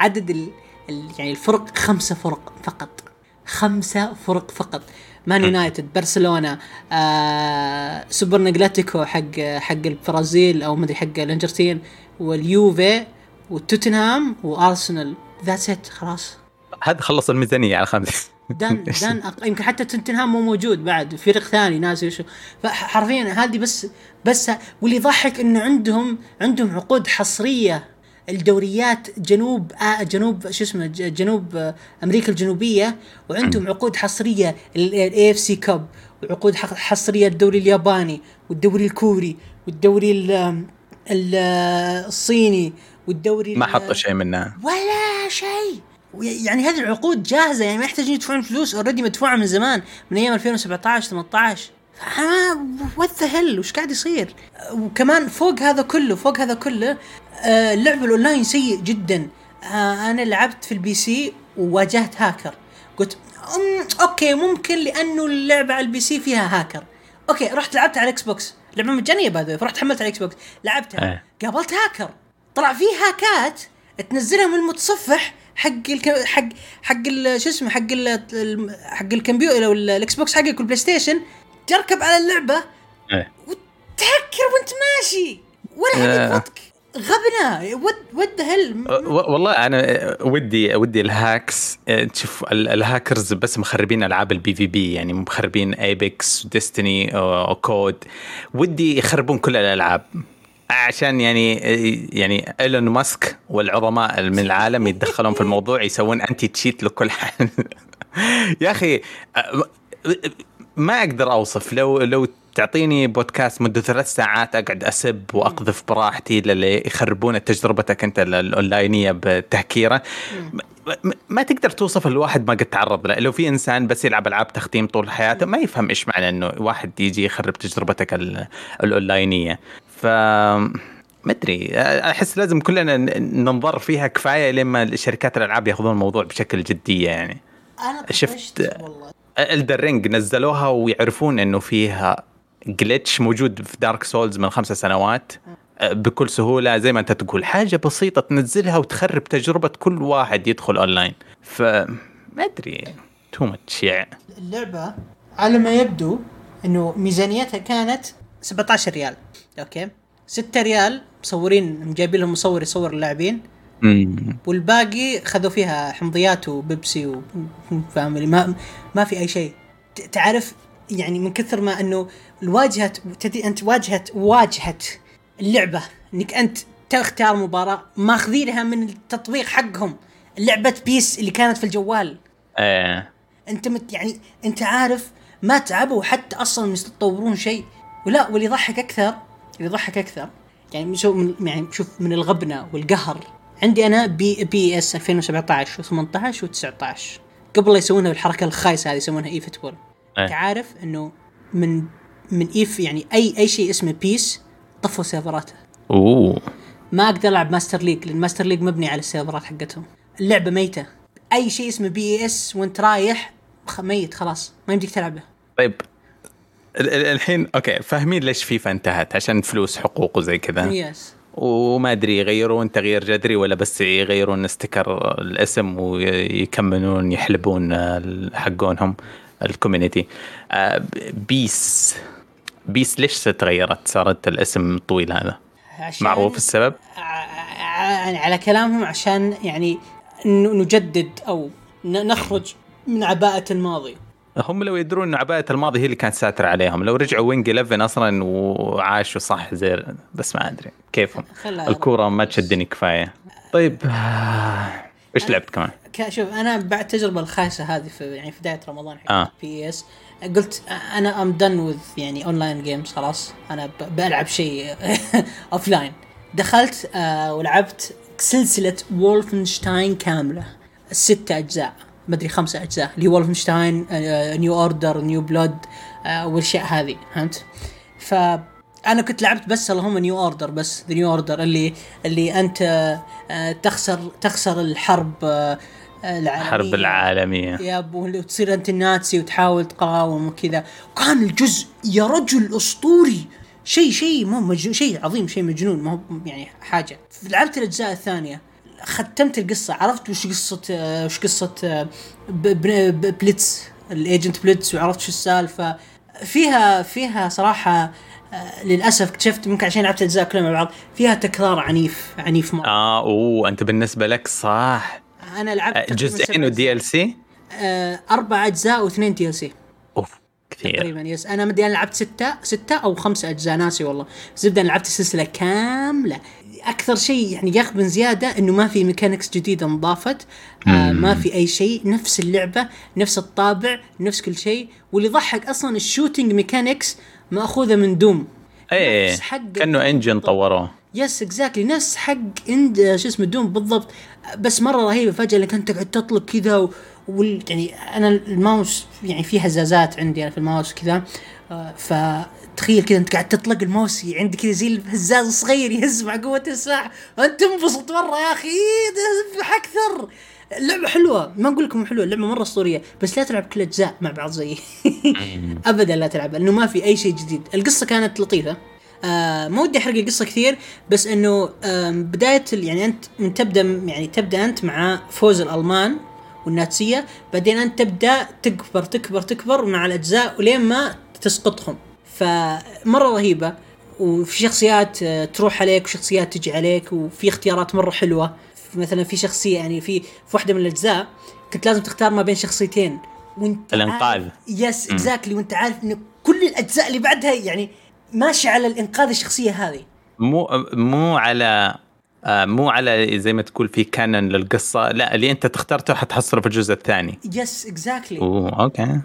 عدد ال يعني الفرق خمسة فرق فقط. خمسة فرق فقط. مان يونايتد برشلونة آه سوبر نجلاتيكو حق حق البرازيل أو مدري حق الأرجنتين واليوفي وتوتنهام وأرسنال. that's it خلاص. هذا خلص الميزانية على خمس دان [LAUGHS] دان أق... يمكن حتى توتنهام مو موجود بعد فريق ثاني ناس وشو فحرفيا هذه بس بس واللي يضحك إنه عندهم عندهم عقود حصرية. الدوريات جنوب آه جنوب شو اسمه جنوب آه أمريكا الجنوبية وعندهم عقود حصرية ال AFC Cup وعقود حصرية الدوري الياباني والدوري الكوري والدوري الصيني والدوري ما حطوا شيء منها. ولا شيء. يعني هذه العقود جاهزة يعني ما يحتاجون يدفعون فلوس already مدفوعة من زمان من أيام 2017 18 what the hell وش قاعد يصير؟ وكمان فوق هذا كله فوق هذا كله آه اللعب الأونلاين سيء جدا. آه أنا لعبت في ال PC وواجهت هاكر. قلت okay ممكن لأنه اللعبة على ال PC فيها hacker. okay رحت لعبت على ال Xbox لعبة مجانية بعد فرحت حملت على ال Xbox لعبتها. أه. قابلت هاكر. طلع في هاكات تنزلها من المتصفح حق الك... حق حق شو اسمه حق ال... حق الكمبيوتر أو ال Xbox حقك وال PlayStation تركب على اللعبة أه. وتهكر وانت ماشي. ولا حد غبنا what the hell والله أنا ودي ودي ال hacks. تشوف الهاكرز بس مخربين ألعاب ال PvP يعني مخربين Apex Destiny COD ودي يخربون كل الألعاب. عشان يعني يعني إيلون ماسك والعظماء من العالم يتدخلون في الموضوع يسوون anti cheat لكل حال. [LAUGHS] يا أخي ما أقدر أوصف. لو لو تعطيني بودكاست مدة ثلاث ساعات أقعد أسب وأقذف براحتي للي يخربون تجربتك أنت الأونلاينية بتهكيرة. ما تقدر توصف الواحد ما قد تعرض له. لو في إنسان بس يلعب ألعاب تختيم طول حياته ما يفهم إيش معنى إنه واحد يجي يخرب تجربتك الأونلاينية. ف ما أدري. أحس لازم كلنا ننظر فيها كفاية لما شركات الألعاب يأخذون الموضوع بشكل جدية يعني. أنا شفت Elden Ring نزلوها ويعرفون إنه فيها glitch موجود في Dark Souls من خمسة سنوات بكل سهولة زي ما أنت تقول. حاجة بسيطة تنزلها وتخرب تجربة كل واحد يدخل اونلاين ف ما أدري too much اللعبة على ما يبدو إنه ميزانيتها كانت 17 ريال okay؟ 6 ريال مصورين جايبين لهم مصور يصور اللاعبين. والباقي خذوا فيها حمضيات وبيبسي وفاميلي ما ما في أي شيء. تعرف يعني من كثر ما إنه الواجهة تدري أنت واجهة واجهة اللعبة. إنك أنت تختار مباراة ماخذينها من التطبيق حقهم. لعبة بيس اللي كانت في الجوال. إيه. أنت مت يعني أنت عارف ما تعبوا حتى أصلا يطورون شيء. ولا واللي يضحك أكثر اللي يضحك أكثر يعني شوف من يعني شوف من الغبنة والقهر. عندي أنا بي PES 2017 و18 و19 قبل لا يسوونها بالحركة الخايسة هذه يسمونها eFootball أنت عارف إنه من من إيف يعني اي أي شيء اسمه PES طفوا سيرفراته. أوه. ما أقدر ألعب Master League لأن Master League مبني على السيرفرات حقتهم. اللعبة ميتة. أي شيء اسمه PES وأنت رايح ميت خلاص. ما يمديك تلعبه طيب. الحين okay فاهمين ليش فيفا انتهت عشان فلوس حقوق وزي كذا. yes وما أدري يغيرون تغيير جذري ولا بس يغيرون sticker الاسم ويكملون يحلبون حقونهم ال community آه، PES PES ليش تغيرت؟ صارت الاسم الطويل هذا. عشان معروف السبب؟ على كلامهم عشان يعني نجدد أو نخرج من عباءة الماضي. هم لو يدرون إن عباءة الماضي هي اللي كانت ساتر عليهم. لو رجعوا Winning 11 أصلا وعاشوا صح زي بس ما أدري. كيفهم؟ الكورة ما تشدني كفاية. طيب إيش لعبت كمان؟ شوف أنا بعد التجربة الخايسة هذه في يعني في بداية رمضان حق آه. بي اس قلت أنا I'm done with يعني online games خلاص. أنا بلعب شيء [LAUGHS] offline دخلت آه ولعبت سلسلة Wolfenstein كاملة. ستة أجزاء. ما ادري خمسة أجزاء اللي هو Wolfenstein New Order New Blood والأشياء هذه فهمت؟ ف أنا كنت لعبت بس اللهم New Order بس The New Order اللي اللي أنت آه، تخسر تخسر الحرب آه، العالمية. الحرب العالمية. yep وتصير أنت ال Nazi وتحاول تقاوم وكذا. كان الجزء يا رجل أسطوري. شيء شيء مو مجنون شيء عظيم شيء مجنون ما هو يعني حاجة. لعبت الأجزاء الثانية. ختمت القصة عرفت وش قصة وش قصة بليتس ال agent بليتس وعرفت شو السالفة. فيها فيها صراحة آه، للأسف اكتشفت ممكن عشان لعبت أجزاء كلها مع بعض فيها تكرار عنيف عنيف مرة. آه أوه أنت بالنسبة لك صح. أنا لعبت آه، جزئين و DLC؟ أربع أجزاء واثنين DLC أوف كثير. تقريبا yes أنا مدري أنا لعبت ستة ستة أو خمسة أجزاء ناسي والله. زبده لعبت السلسله كاملة. أكثر شيء يعني يخبن زيادة إنه ما في mechanics جديدة انضافت آه ما في أي شيء نفس اللعبة نفس الطابع نفس كل شيء. واللي ضحك أصلا ال shooting mechanics مأخوذة من Doom إيه كأنه engine طوروه. yes exactly نفس حق عند شو اسمه Doom بالضبط. بس مرة رهيبة فجأة انك أنت تقعد تطلق كذا و... وال... يعني أنا الماوس يعني في هزازات عندي أنا في الماوس كذا. آه فتخيل كذا انت قاعد تطلق الماوس عندك كذا زي الهزاز الصغير يهز مع قوة الساعة أنت تنبسط مرة يا أخي اذبح أكثر. اللعبة حلوة ما أقول لكم حلوة اللعبة مرة أسطورية بس لا تلعب كل أجزاء مع بعض زي [LAUGHS] [LAUGHS] ابدا لا تلعب لأنه ما في أي شيء جديد. القصة كانت لطيفة. آه ما ودي أحرق القصة كثير بس إنه آه بداية يعني أنت من تبدأ يعني تبدأ أنت مع فوز الألمان والناتسية بعدين أنت تبدأ تكبر تكبر تكبر مع الأجزاء ولين ما تسقطهم. فمرة رهيبة. وفي شخصيات آه، تروح عليك وشخصيات تجي عليك وفي اختيارات مرة حلوة. مثلا في شخصية يعني في في واحدة من الأجزاء كنت لازم تختار ما بين شخصيتين. وأنت الإنقاذ. yes exactly وأنت عارف انه كل الأجزاء اللي بعدها يعني ماشي على الإنقاذ الشخصية هذه. مو مو على مو على زي ما تقول في canon للقصة لا اللي أنت تخترته حتحصله في الجزء الثاني. yes exactly أوه okay.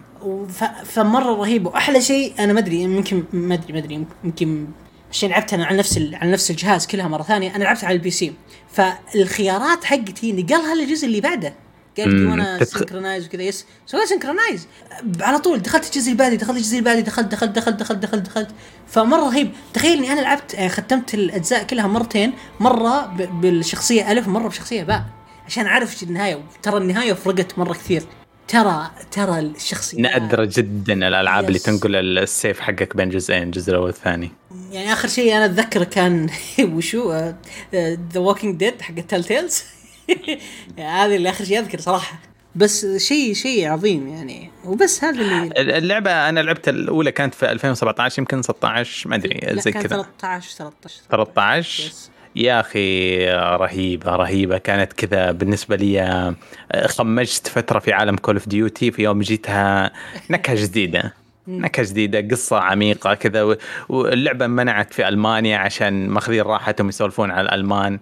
فمرة رهيب وأحلى شيء أنا ما أدري يمكن ما أدري ما أدري يمكن عشان لعبت أنا على نفس على نفس الجهاز كلها مرة ثانية أنا لعبت على ال PC. فالخيارات حقتي نقلها للجزء اللي بعده. قال وأنا synchronize وكذا. yes سويت synchronize على طول دخلت الجزء اللي بعدي دخلت الجزء اللي بعدي دخلت دخلت دخلت دخلت دخلت دخلت. فمرة رهيب. تخيل إني أنا لعبت يعني ختمت الأجزاء كلها مرتين مرة ب- بالشخصية ألف مرة بشخصية باء. عشان أعرف إيش النهاية. ترى النهاية فرقت مرة كثير. ترى ترى الشخصية نادرة جدا الألعاب اللي. تنقل ال save حقك بين جزئين الجزء الأول والثاني. يعني آخر شيء أنا أتذكر كان [LAUGHS] وشو The Walking Dead حق ال Telltales هذا اللي آخر شيء أذكر صراحة. بس شيء شيء عظيم يعني. وبس هذا اللي اللعبة أنا لعبت الأولى كانت في 2017 يمكن 16 ما أدري زي كذا. 13 13 13 Yes. يا أخي رهيبة رهيبة. كانت كذا بالنسبة لي آه، خمجت فترة في عالم Call of Duty في يوم جيتها نكهة [LAUGHS] جديدة. نكهة جديدة قصة عميقة كذا واللعبة منعت في ألمانيا عشان ماخذين راحتهم يسولفون على الألمان.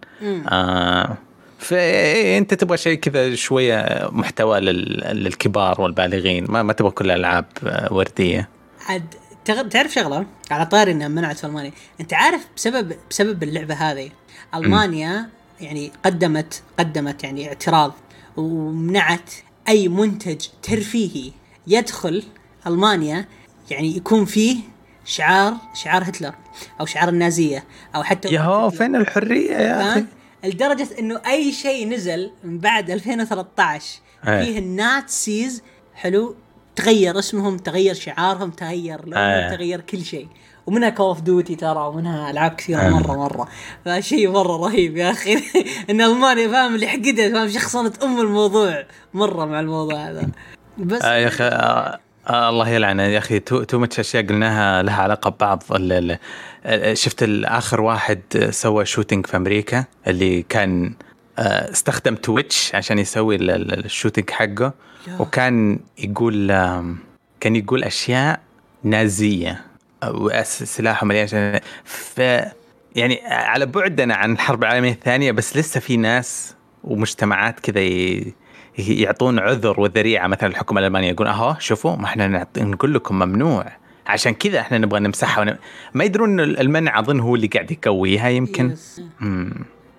آه فانت تبغى شيء كذا شوية محتوى لل- للكبار والبالغين. ما, ما تبغى كل الالعاب آه، وردية. عاد تعرف شغلة؟ على طاري إنها منعت في المانيا أنت عارف بسبب بسبب اللعبة هذه ألمانيا يعني قدمت قدمت يعني اعتراض ومنعت أي منتج ترفيهي يدخل ألمانيا يعني يكون فيه شعار شعار هتلر أو شعار النازية أو حتى يا هو فين الحرية يا أخي؟ لدرجة إنه أي شيء نزل من بعد 2013 أيه. فيه ال Nazis حلو تغير اسمهم تغير شعارهم تغير لونهم أيه. تغير كل شيء ومنها Call of Duty ترى ومنها ألعاب كثيرة أيه. مرة مرة فشيء مرة رهيب يا أخي [LAUGHS] إن ألمانيا فاهم اللي حقدها فاهم شخصنت أم الموضوع مرة مع الموضوع هذا بس آه يا أخي آه آه الله يلعنه يا أخي. too, too much أشياء قلناها لها علاقة ببعض. ال- ال- ال- شفت الآخر واحد سوى shooting في أمريكا اللي كان آه، استخدم Twitch عشان يسوي ال- ال- ال shooting حقه. وكان يقول كان يقول أشياء نازية. وسلاحه مليان عشان- ف يعني على بعدنا عن الحرب العالمية الثانية بس لسه في ناس ومجتمعات كذا ي- يعطون عذر وذريعة. مثلا الحكومة الألمانية يقول أهو شوفوا ما إحنا نقول لكم ممنوع. عشان كذا إحنا نبغى نمسحها ون... ما يدرون المنع أظن هو اللي قاعد يقويها يمكن.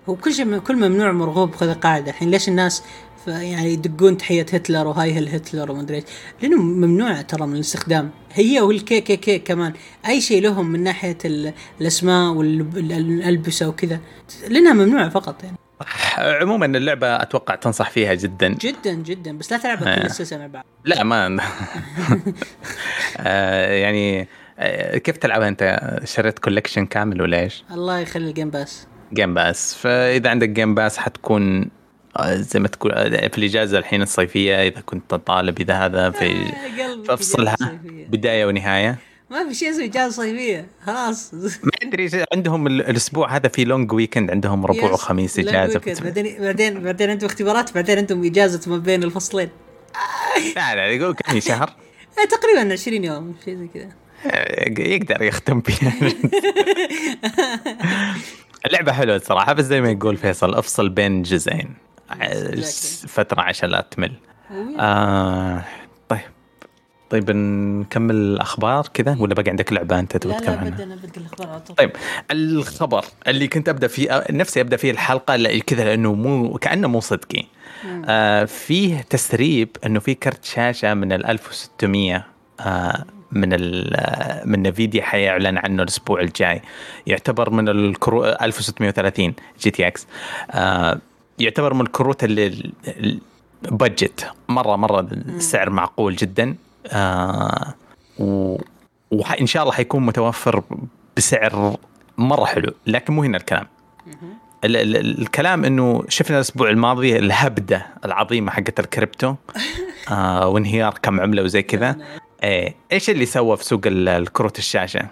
هو كل شيء كل ممنوع مرغوب خذ قاعدة. الحين ليش الناس يعني يدقون تحية هتلر وهاي heil هتلر وما أدري إيش. لأنه ممنوع ترى من الاستخدام. هي وال KKK كمان. أي شيء لهم من ناحية ال- الأسماء والالبسه وكذا. لأنها ممنوعه فقط يعني. عموما اللعبة أتوقع تنصح فيها جدا. جدا جدا. بس لا تلعبها كل آه. السلسلة مع بعض. لا ما [LAUGHS] آه يعني آه كيف تلعبها أنت؟ شريت collection كامل ولا إيش؟ الله يخلي الجيم باس جيم باس فإذا عندك Game Pass حتكون زي ما تقول في الإجازة الحين الصيفية إذا كنت طالب إذا هذا في فافصلها. بداية ونهاية. ما في شيء اسمه اجازه صيفيه خلاص. ما أدري عندهم ال- الأسبوع هذا في long weekend عندهم ربوع yes. وخميس إجازة. بعدين بعدين بعدين عندهم اختبارات بعدين عندهم إجازة ما بين الفصلين. لا لا يقول كم شهر؟ [LAUGHS] آه، تقريبا 20 يوم شيء زي كذا. آه، يقدر يختم فيها. [LAUGHS] اللعبة حلوة الصراحة بس زي ما يقول فيصل أفصل بين جزئين. فترة عشان لا تمل. هو- آه طيب نكمل الأخبار كذا ولا باقي عندك لعبة أنت تبغى لا تتكلم لا عنها؟ ابدا ابدا الاخبار على طول. طيب الخبر اللي كنت أبدأ فيه نفسي أبدأ فيه الحلقة لا- كذا لأنه مو كأنه مو صدقي. آه فيه تسريب أنه في كرت شاشة من ال 1600 آه من آه، من NVIDIA حيعلن عنه الأسبوع الجاي. يعتبر من الكروت 1630 GTX. آه يعتبر من الكروت اللي ال- ال- budget مرة مرة السعر معقول جدا. آه و وان شاء الله حيكون متوفر بسعر مرة حلو لكن مو هنا الكلام. ال- ال- ال- الكلام إنه شفنا الأسبوع الماضي الهبدة العظيمة حقت الكريبتو [LAUGHS] آه وانهيار كم عملة وزي كذا. إيه إيش اللي سوى في سوق ال- الكروت الشاشة؟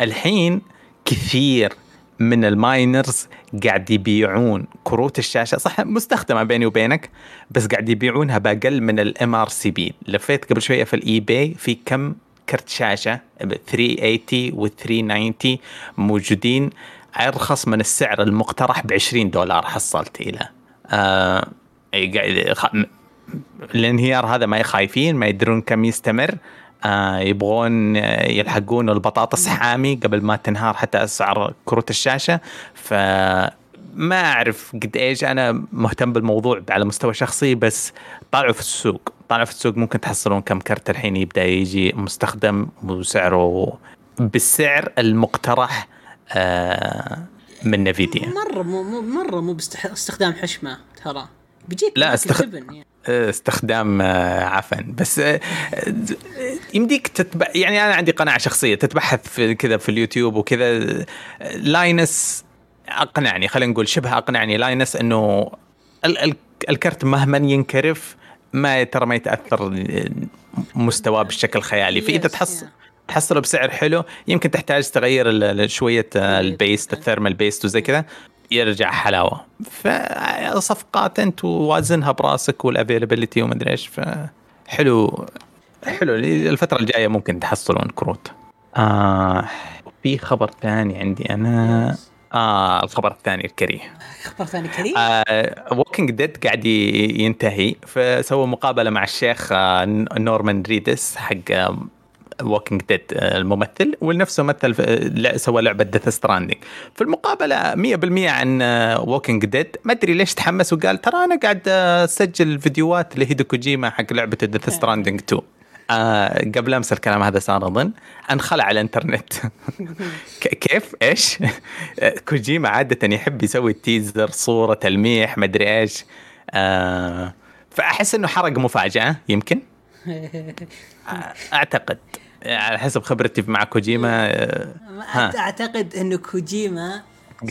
الحين كثير من ال miners قاعد يبيعون كروت الشاشة. صح مستخدمة بيني وبينك بس قاعد يبيعونها بأقل من ال MSRP لفيت قبل شوية في ال eBay في كم كرت شاشة ب 380 و 390 موجودين أرخص من السعر المقترح ب 20 دولار حصلت إلى. آه الانهيار هذا ما خايفين ما يدرون كم يستمر. يبغون آه، يلحقون البطاطس حامي قبل ما تنهار حتى أسعار كروت الشاشة. ف ما أعرف قد إيش أنا مهتم بالموضوع على مستوى شخصي بس طالعوا في السوق. طالعوا في السوق ممكن تحصلون كم كرت الحين يبدأ يجي مستخدم وسعره بالسعر المقترح آه من NVIDIA. مرة مو مرة مو باستخدام حشمة ترى. بيجيك لا، معك استخ- الجبن يعني. استخدام آه، عفن بس آه، يمديك تتبع يعني أنا عندي قناعة شخصية تتبحث في كذا في اليوتيوب وكذا. Linus أقنعني خلينا نقول شبه أقنعني. Linus إنه ال- ال- الكرت مهما ينكرف ما ترى ما يتأثر مستواه بالشكل خيالي فإذا تحصل. تحصله بسعر حلو يمكن تحتاج تغير شوية آه، ال paste ال thermal paste وزي كذا. يرجع حلاوة. فصفقات أنت ووازنها براسك وال availability ومدري إيش فحلو حلو. الفترة الجاية ممكن تحصلون كروت. آه في خبر ثاني عندي أنا. آه الخبر الثاني الكريه. خبر ثاني كريم Walking Dead قاعد ينتهي. فسووا مقابلة مع الشيخ آه، نورمان ريدس حق Walking Dead الممثل ونفسه مثل لا- سوى لعبة Death Stranding في المقابلة 100% عن Walking Dead ما أدري ليش تحمس وقال ترى أنا قاعد آه، أسجل فيديوهات لهيدو كوجيما حق لعبة Death Stranding 2 آه قبل أمس الكلام هذا صار أظن انخلع الإنترنت. [LAUGHS] كيف؟ إيش؟ كوجيما عادة يحب يسوي teaser صورة تلميح مدري إيش. آه فأحس إنه حرق مفاجأة يمكن؟ [LAUGHS] آه، أعتقد. على حسب خبرتي مع كوجيما آه، ها. أعتقد انه كوجيما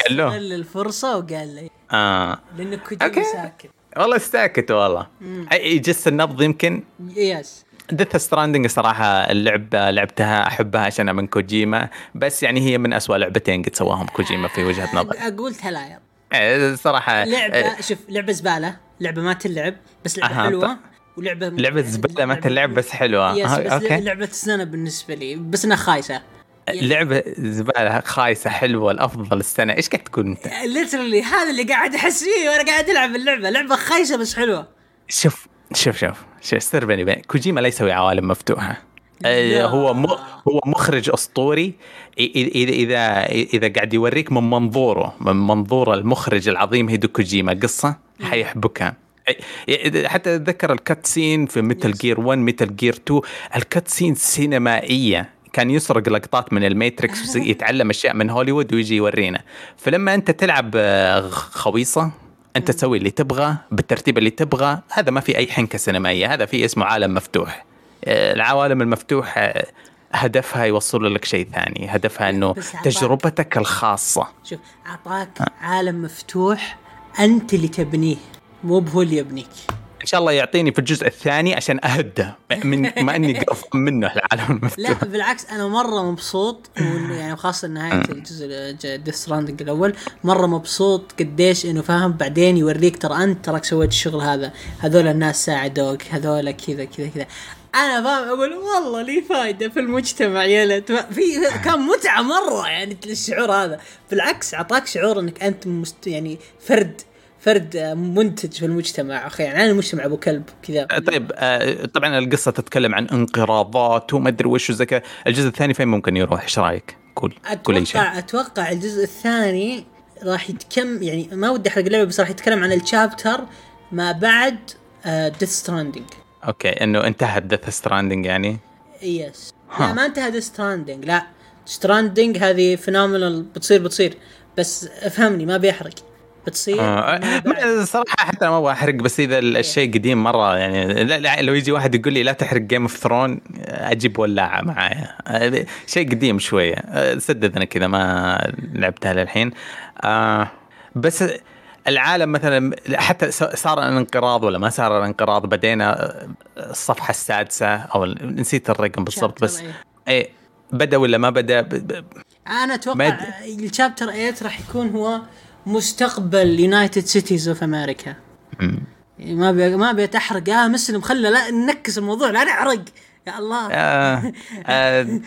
قال له. الفرصة وقال لي. آه. لأنه كوجيما أوكي. ساكت. والله ساكت والله. يجس النبض يمكن؟ yes. Death Stranding صراحة اللعبة لعبتها أحبها عشان من كوجيما بس يعني هي من أسوأ لعبتين قد سواهم كوجيما في وجهة نظري. أقول تلاير إيه، صراحة لعبة شوف لعبة زبالة لعبة ما تلعب بس لعبة أها، حلوة. طيب. ولعبة لعبة زبالة ما تلعب بس حلوة. yes بس أوكي. لعبة السنة بالنسبة لي بس إنها خايسة. لعبة زبالة خايسة حلوة الأفضل السنة. إيش قاعد تقول أنت؟ [LAUGHS] literally هذا اللي قاعد أحس فيه وأنا قاعد ألعب اللعبة. لعبة خايسة بس حلوة. شوف شوف شوف شوف سر بيني وبينك. كوجيما لا يسوي عوالم مفتوحة. آه، لا. هو م... هو مخرج أسطوري. إذا إذا إذا قاعد يوريك من منظوره من منظور المخرج العظيم هيدو كوجيما قصة حيحبكها. حتى أتذكر ال cutscene في Metal Gear 1 Metal Gear 2 ال cutscene سينمائية. كان يسرق لقطات من الماتريكس ويتعلم [LAUGHS] أشياء من هوليوود ويجي يورينا. فلما أنت تلعب آه، خويصه أنت تسوي اللي تبغى بالترتيب اللي تبغى. هذا ما في أي حنكة سينمائية. هذا في اسمه عالم مفتوح. آه، العوالم المفتوحة آه، هدفها يوصل لك شيء ثاني. هدفها إنه تجربتك الخاصة. شوف أعطاك عالم مفتوح أنت اللي تبنيه. مو بهو اللي يبنيك. إن شاء الله يعطيني في الجزء الثاني عشان اهدى من ما إني قرفان منه العالم لا المفتوح بالعكس أنا مرة مبسوط يعني خاصه نهايه الجزء Death Stranding الأول مرة مبسوط قديش إنه فاهم بعدين يوريك ترى أنت تراك سويت الشغل هذا. هذول الناس ساعدوك هذول كذا كذا كذا. أنا فاهم أقول والله لي فايدة في المجتمع يا ليت. في كان متعة مرة يعني الشعور هذا. بالعكس أعطاك شعور إنك أنت مست يعني فرد. فرد آه، منتج في المجتمع. أخي يعني أنا المجتمع أبو كلب كذا. طيب آه، طبعا القصة تتكلم عن انقراضات وما أدري وش وزي الجزء الثاني فين ممكن يروح؟ إيش رأيك؟ قول قول أي شيء. أتوقع أتوقع الجزء الثاني راح يتكم يعني ما ودي أحرق اللعبة بس راح يتكلم عن ال chapter ما بعد Death Stranding أوكي إنه انتهت Death Stranding يعني؟ yes ها. لا ما انتهى Death Stranding لا. Stranding هذه phenomenon بتصير بتصير. بس افهمني ما بيحرق. بتصير آه،. ما- صراحة حتى ما أبغى أحرق بس إذا الشيء قديم مرة يعني لا لا لو يجي واحد يقول لي لا تحرق Game of Thrones أجيب ولاعة معايا؟ آه، شيء قديم شوية. آه، سدد أنا كذا ما لعبتها للحين. آه، بس العالم مثلا حتى صار الانقراض ولا ما صار الانقراض بدينا الصفحة السادسة أو نسيت الرقم بالضبط بس إيه. إيه بدأ ولا ما بدأ؟ ب- أنا أتوقع ال chapter 8 راح يكون هو مستقبل United Cities of America. ما بي ما ابي تحرق يا مسلم خلى لا ننكس الموضوع لا نحرق يا الله. آه [LAUGHS] آه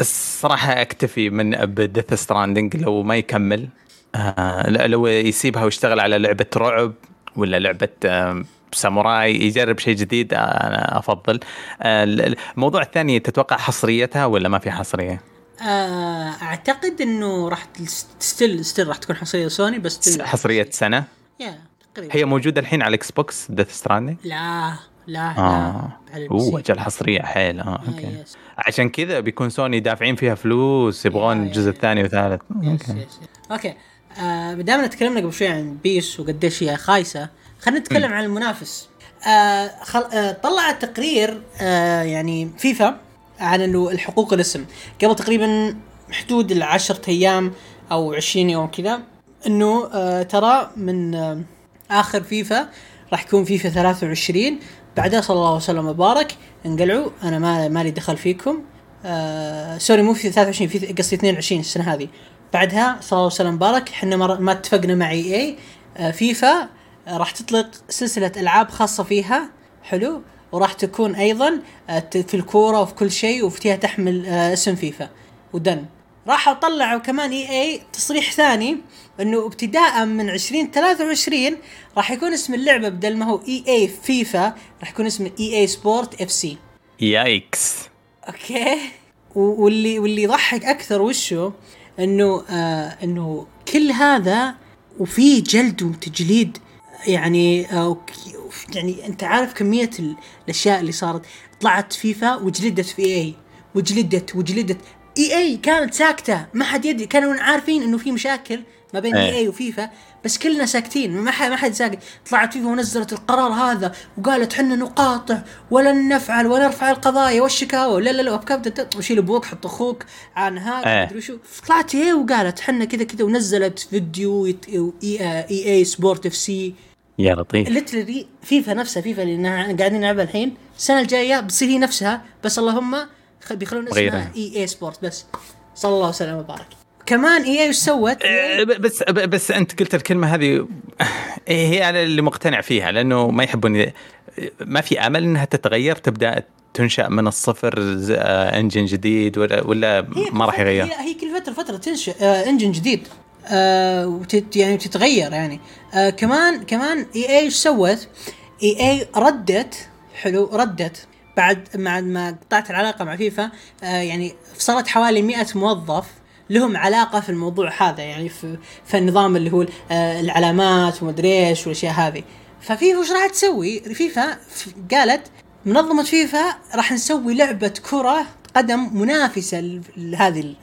الصراحة أكتفي من ب Death Stranding لو ما يكمل. آه لو يسيبها ويشتغل على لعبة رعب ولا لعبة آه ساموراي يجرب شيء جديد آه أنا أفضل. آه الموضوع الثاني تتوقع حصريتها ولا ما في حصرية؟ آه أعتقد إنه راح still still راح تكون حصرية سوني بس حصرية سنة. yeah تقريبا. هي موجودة الحين على ال Xbox Death Stranding لا لا آه. لا. أوه أجل حصرية حيل آه okay. yes. عشان كذا بيكون سوني دافعين فيها فلوس يبغون الجزء الثاني والثالث. أوكي. يس. أوكي. آه دامنا تكلمنا قبل شوي عن PES وقديش هي خايسة خلينا نتكلم عن المنافس. آه خل... آه طلعت تقرير آه يعني فيفا عن الحقوق الاسم. قبل تقريبا حدود العشرة أيام أو 20 يوم كذا إنه آه ترى من آه آخر فيفا راح يكون فيفا 23 بعدها صلى الله وسلم وبارك انقلعوا. أنا ما مالي دخل فيكم. آه sorry مو في 23 في قصدي 22 السنة هذه. بعدها صلى الله وسلم وبارك إحنا ما ما اتفقنا مع EA. آه فيفا آه راح تطلق سلسلة ألعاب خاصة فيها. حلو. وراح تكون أيضا آه في الكورة وفي كل شيء وفيها تحمل آه اسم فيفا. و done. راحوا طلعوا كمان EA تصريح ثاني إنه ابتداء من 2023 راح يكون اسم اللعبة بدل ما هو EA فيفا راح يكون اسمه إي إي سبورت إف سي. يايكس. أوكي. واللي واللي يضحك أكثر وشو؟ إنه آه إنه كل هذا وفي جلد وتجليد يعني آه يعني أنت عارف كمية ال- الأشياء اللي صارت. طلعت فيفا وجلدت في EA وجلدت وجلدت. EA كانت ساكتة ما حد يدري. كانوا عارفين إنه في مشاكل ما بين إيه. EA وفيفا بس كلنا ساكتين. ما حد ما حد ساكت. طلعت فيفا ونزلت القرار هذا وقالت حنا نقاطع ولن نفعل ونرفع القضايا والشكاوى لا لا لا وشيل أبوك حط أخوك عن هذا إيه. مدري شو. طلعت هي وقالت حنا كذا كذا. ونزلت فيديو EA Sports FC يا لطيف. literally فيفا نفسها فيفا اللي قاعدين نلعبها الحين. السنة الجاية بتصير هي نفسها بس اللهم بيخلون اسمها. EA Sports بس. صلى الله وسلم وبارك. كمان EA وش سوت؟ آه، ب- بس ب- بس أنت قلت الكلمة هذه هي أنا اللي مقتنع فيها لأنه ما يحبون ما في أمل إنها تتغير تبدأ تنشأ من الصفر ز- آه، engine جديد ولا ولا ما راح كل فترة- يغير؟ هي, هي كل فتره فترة تنشئ آه engine جديد. آه وتت يعني تتغير يعني آه كمان كمان EA إيش سوت؟ EA ردت حلو ردت بعد مع ما قطعت العلاقة مع فيفا آه يعني صارت حوالي 100 موظف لهم علاقة في الموضوع هذا يعني في, في النظام اللي هو آه العلامات ومدري إيش والأشياء هذه ففيفا وش راح تسوي؟ فيفا قالت منظمة فيفا راح نسوي لعبة كرة قدم منافسه لهذه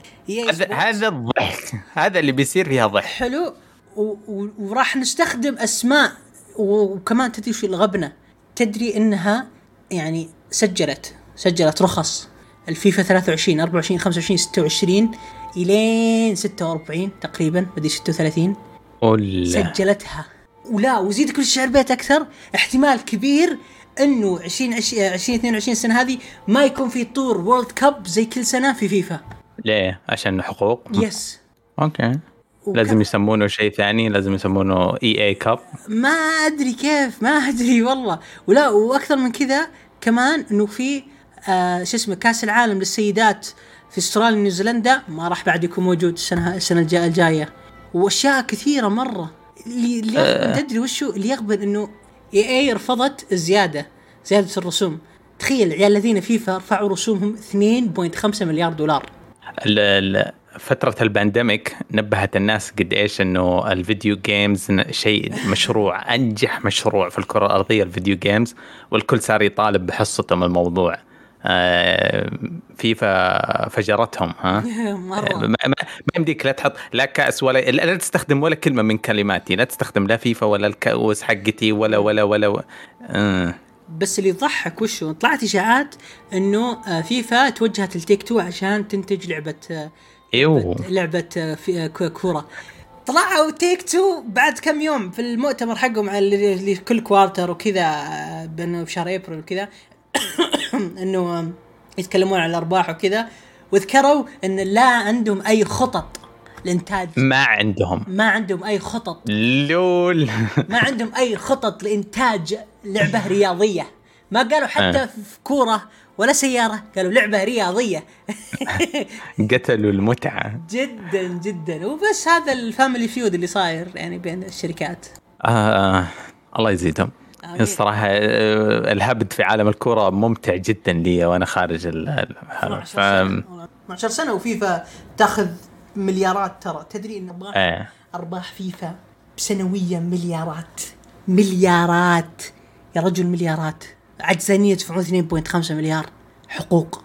هذا. هذا الضحك. هذا اللي بيصير فيها ضحك. حلو. وراح نستخدم أسماء وكمان تدري شو الغبنة؟ تدري إنها يعني سجلت سجلت رخص. الفيفا 23 24 25 26 إلين 46 تقريبا بدي 36 ولا سجلتها. ولا وزيد كل الشعر بيت أكثر. احتمال كبير انه 20 2022 السنة هذه ما يكون في طور World Cup زي كل سنة في فيفا. ليه؟ عشان حقوق؟ yes okay. وك- لازم يسمونه شيء ثاني لازم يسمونه EA Cup ما أدري كيف ما أدري والله. ولا وأكثر من كذا كمان إنه في آه شو اسمه كأس العالم للسيدات في أستراليا ونيوزيلندا ما راح بعد يكون موجود السنة السنة الجا- الجاية. وأشياء كثيرة مرة. اللي يغبن تدري وشو؟ اللي يغبن إنه إي إي رفضت الزياده زيادة الرسوم. تخيل عيال الذين فيفا رفعوا رسومهم 2.5 مليار دولار. فترة ال pandemic نبهت الناس قد إيش إنه ال video games شيء مشروع أنجح مشروع في الكرة الأرضية ال video games. والكل صار يطالب بحصته من الموضوع. فيفا فجرتهم ها؟ [LAUGHS] مرة. ما, يمديك لا تحط لا كأس ولا لا تستخدم ولا كلمة من كلماتي لا تستخدم لا فيفا ولا الكؤوس حقتي ولا ولا ولا, ولا آه. بس اللي يضحك وشو طلعت إشاعات إنه آه، فيفا توجهت ل Take-Two عشان تنتج لعبة آه، إيوه. لعبه آه، في آه، كورة. طلعوا Take-Two بعد كم يوم في المؤتمر حقهم على كل quarter وكذا آه، بانه بشهر أبريل وكذا. [COUGHS] إنه آه، يتكلمون عن الأرباح وكذا وذكروا إن لا عندهم أي خطط لإنتاج. ما عندهم. ما عندهم أي خطط. LOL. ما عندهم أي خطط لإنتاج لعبة رياضية. ما قالوا حتى آه. في كورة ولا سيارة قالوا لعبة رياضية. [LAUGHS] قتلوا المتعة. جدا جدا. وبس هذا ال family feud اللي صاير يعني بين الشركات. آه. الله يزيدهم. آمين. الصراحة آه، الهبد في عالم الكرة ممتع جدا لي وأنا خارج ال ال- ف... 12 سنة. وفيفا تاخذ مليارات ترى. تدري إن ارباح إيه. أرباح فيفا سنويا مليارات. مليارات. يا رجل مليارات. عجزانية يدفعون 2.5 مليار. حقوق.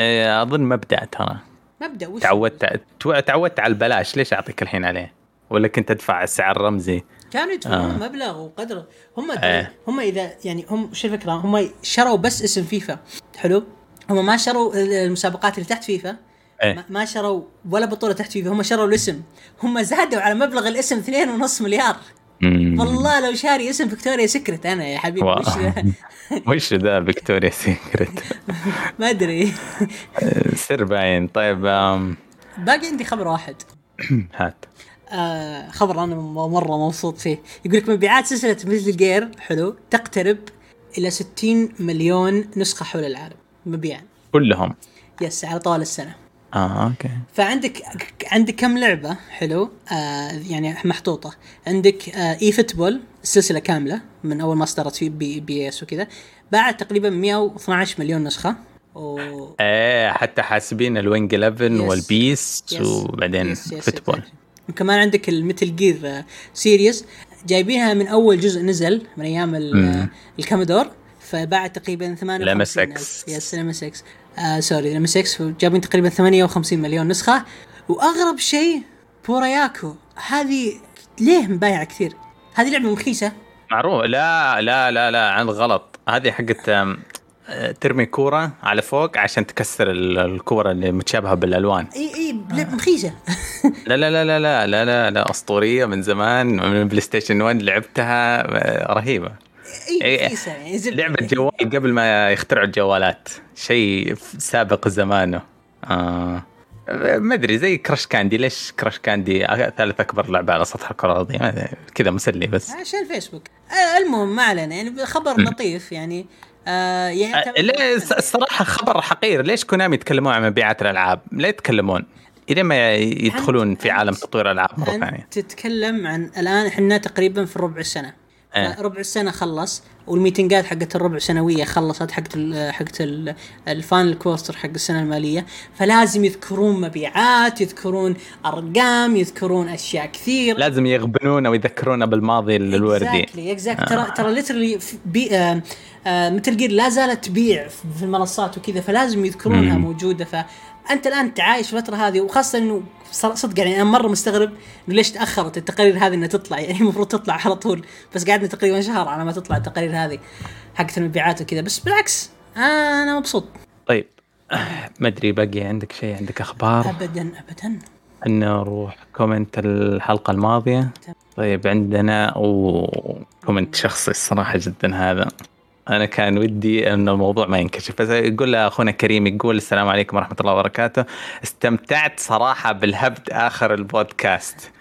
إيه، أظن مبدأ ترى. مبدأ وش؟ تعودت تعودت على البلاش. ليش أعطيك الحين عليه؟ ولا كنت أدفع السعر رمزي؟ كانوا يدفعون آه. مبلغ وقدر هم إيه. هم إذا يعني هم شو الفكرة هم شروا بس اسم فيفا حلو هم ما شروا المسابقات اللي تحت فيفا إيه. ما- شروا ولا بطولة تحت فيفا هم شروا الاسم هم زادوا على مبلغ الاسم 2.5 مليار مم. والله لو شاري اسم Victoria's Secret أنا يا حبيبي. وش ذا؟ [LAUGHS] وش ذا Victoria's Secret [LAUGHS] ما أدري [LAUGHS] سر باين طيب باقي عندي خبر واحد [CLEARS THROAT] هات آه خبر أنا مرة مبسوط فيه. يقول لك مبيعات سلسلة Metal Gear حلو تقترب إلى 60 مليون نسخة حول العالم مبيعا. كلهم؟ yes على طوال السنة. آه okay. فعندك عندك كم لعبة؟ حلو. آه يعني محطوطة. عندك آه eFootball السلسله كاملة من أول ما اصدرت في P, PES وكذا. باعت تقريبا 112 مليون نسخة. و إيه حتى حاسبين ال Winning 11 yes. وال PES yes. وبعدين yes- yes- football. وكمان عندك ال Metal Gear سيريس جايبينها من أول جزء نزل من أيام. آه، الكامودور فباعت تقريبا 58 لمس إكس. يس لمس إكس آه سوري لمس إكس جايبين تقريبا 58 مليون نسخة. وأغرب شيء بوراياكو هذه ليه مبايعة كثير؟ هذه لعبة رخيصه معروف. لا لا لا لا عن غلط. هذه حقت ترمي كورة على فوق عشان تكسر ال- الكورة اللي متشابهة بالألوان. إي إي رخيصه [LAUGHS] لا لا لا لا لا لا لا, لا أسطورية من زمان من PlayStation 1 لعبتها آه، رهيبة. إي يعني. لعبة جوال قبل ما يخترعوا الجوالات. شيء سابق زمانه. آه ما أدري زي Crush Candy ليش Crush Candy ثالث أكبر لعبة على سطح الكرة الأرضية. كذا مسلي بس. عشان الفيسبوك. آه المهم ما علينا يعني خبر لطيف يعني آه الصراحه خبر حقير. ليش كونامي يتكلمون عن مبيعات الألعاب؟ لا يتكلمون. إلى ما يدخلون في عالم تطوير الالعاب مره ثانية تتكلم عن الآن إحنا تقريبا في ربع السنة إيه. ربع السنة خلص والميتنجات حقت الربع سنوية خلصت حقت ال حقت ال- ال final quarter حق السنة المالية. فلازم يذكرون مبيعات يذكرون أرقام يذكرون أشياء كثير. لازم يغبنون أو يذكرونا بالماضي الوردي. exactly exactly ترى ترى literally آه آه Metal Gear لا زالت تبيع في المنصات وكذا فلازم يذكرونها مم. موجودة. الان أنت عايش في الفترة هذه وخاصة إنه صدق يعني أنا مرة مستغرب إنه ليش تأخرت؟ التقارير هذه إنها تطلع يعني [LAUGHS] المفروض تطلع على طول بس قعدنا تقريبا شهر على ما تطلع التقارير هذه حقت المبيعات وكذا بس بالعكس أنا مبسوط. طيب [CLEARS THROAT] ما أدري باقي عندك شيء؟ عندك أخبار؟ ابدا ابدا. نروح comment الحلقة الماضية. طيب عندنا و comment شخصي الصراحة جدا هذا. أنا كان ودي أن الموضوع ما ينكشف. يقول أخونا كريم يقول السلام عليكم ورحمة الله وبركاته. استمتعت صراحة بالهبد آخر البودكاست.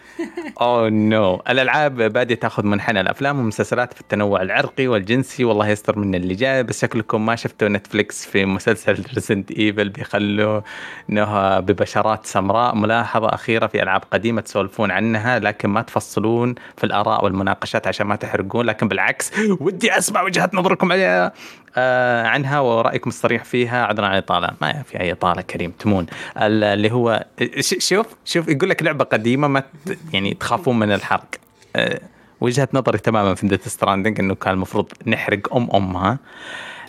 oh no الألعاب بادية تأخذ منحنى. الأفلام والمسلسلات في التنوع العرقي والجنسي والله يستر من اللي جاي بس شكلكم ما شفتوا Netflix في مسلسل Resident Evil بيخلوا إنها ببشرات سمراء. ملاحظة أخيرة في ألعاب قديمة تسولفون عنها لكن ما تفصلون في الآراء والمناقشات عشان ما تحرقون. لكن بالعكس ودي أسمع وجهات نظركم عليها. عنها ورأيكم الصريح فيها عذرا عن الاطاله ما في أي إطالة كريم تمون. ال- اللي هو شوف شوف يقول لك لعبة قديمة ما يعني تخافون من الحرق. آه وجهة نظري تماما في ديث ستراندنج إنه كان المفروض نحرق أم امها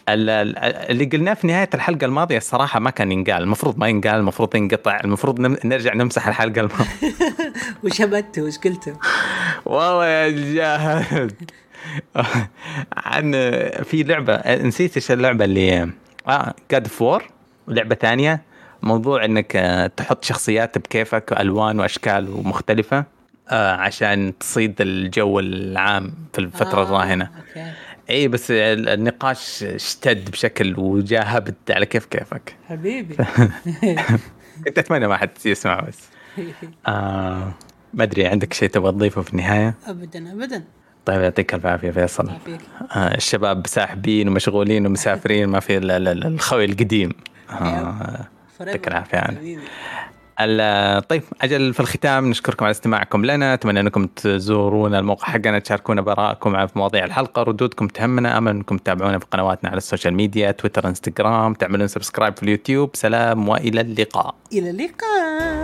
ال- ال- اللي قلناه في نهاية الحلقة الماضية الصراحه ما كان ينقال. المفروض ما ينقال المفروض ينقطع المفروض نرجع نمسح الحلقة الماضية. [LAUGHS] وش هبته وش قلته؟ [LAUGHS] والله يا جاهد [LAUGHS] عن في لعبة نسيت إيش اللعبة اللي آه God of War ولعبه ثانية موضوع إنك آه، تحط شخصيات بكيفك ألوان وأشكال ومختلفه آه عشان تصيد الجو العام في الفترة آه، الراهنه okay. اي بس ال- النقاش اشتد بشكل وجاء هبد على كيف كيفك. حبيبي. [LAUGHS] كنت أتمنى ما حد يسمع بس. [LAUGHS] آه ما أدري عندك شيء تبغى تضيفه في النهاية؟ ابدا ابدا. طيب يعطيك الف عافية فيصل. آه الشباب ساحبين ومشغولين ومسافرين ما في ال- ال- ال- الخوي القديم. آه يعطيك العافية يعني. طيب أجل في الختام نشكركم على استماعكم لنا. أتمنى أنكم تزورونا الموقع حقنا تشاركونا بآراءكم في مواضيع الحلقة ردودكم تهمنا. امل أنكم تتابعونا في قنواتنا على ال social media تويتر إنستغرام. تعملون subscribe في اليوتيوب. سلام وإلى اللقاء. إلى اللقاء.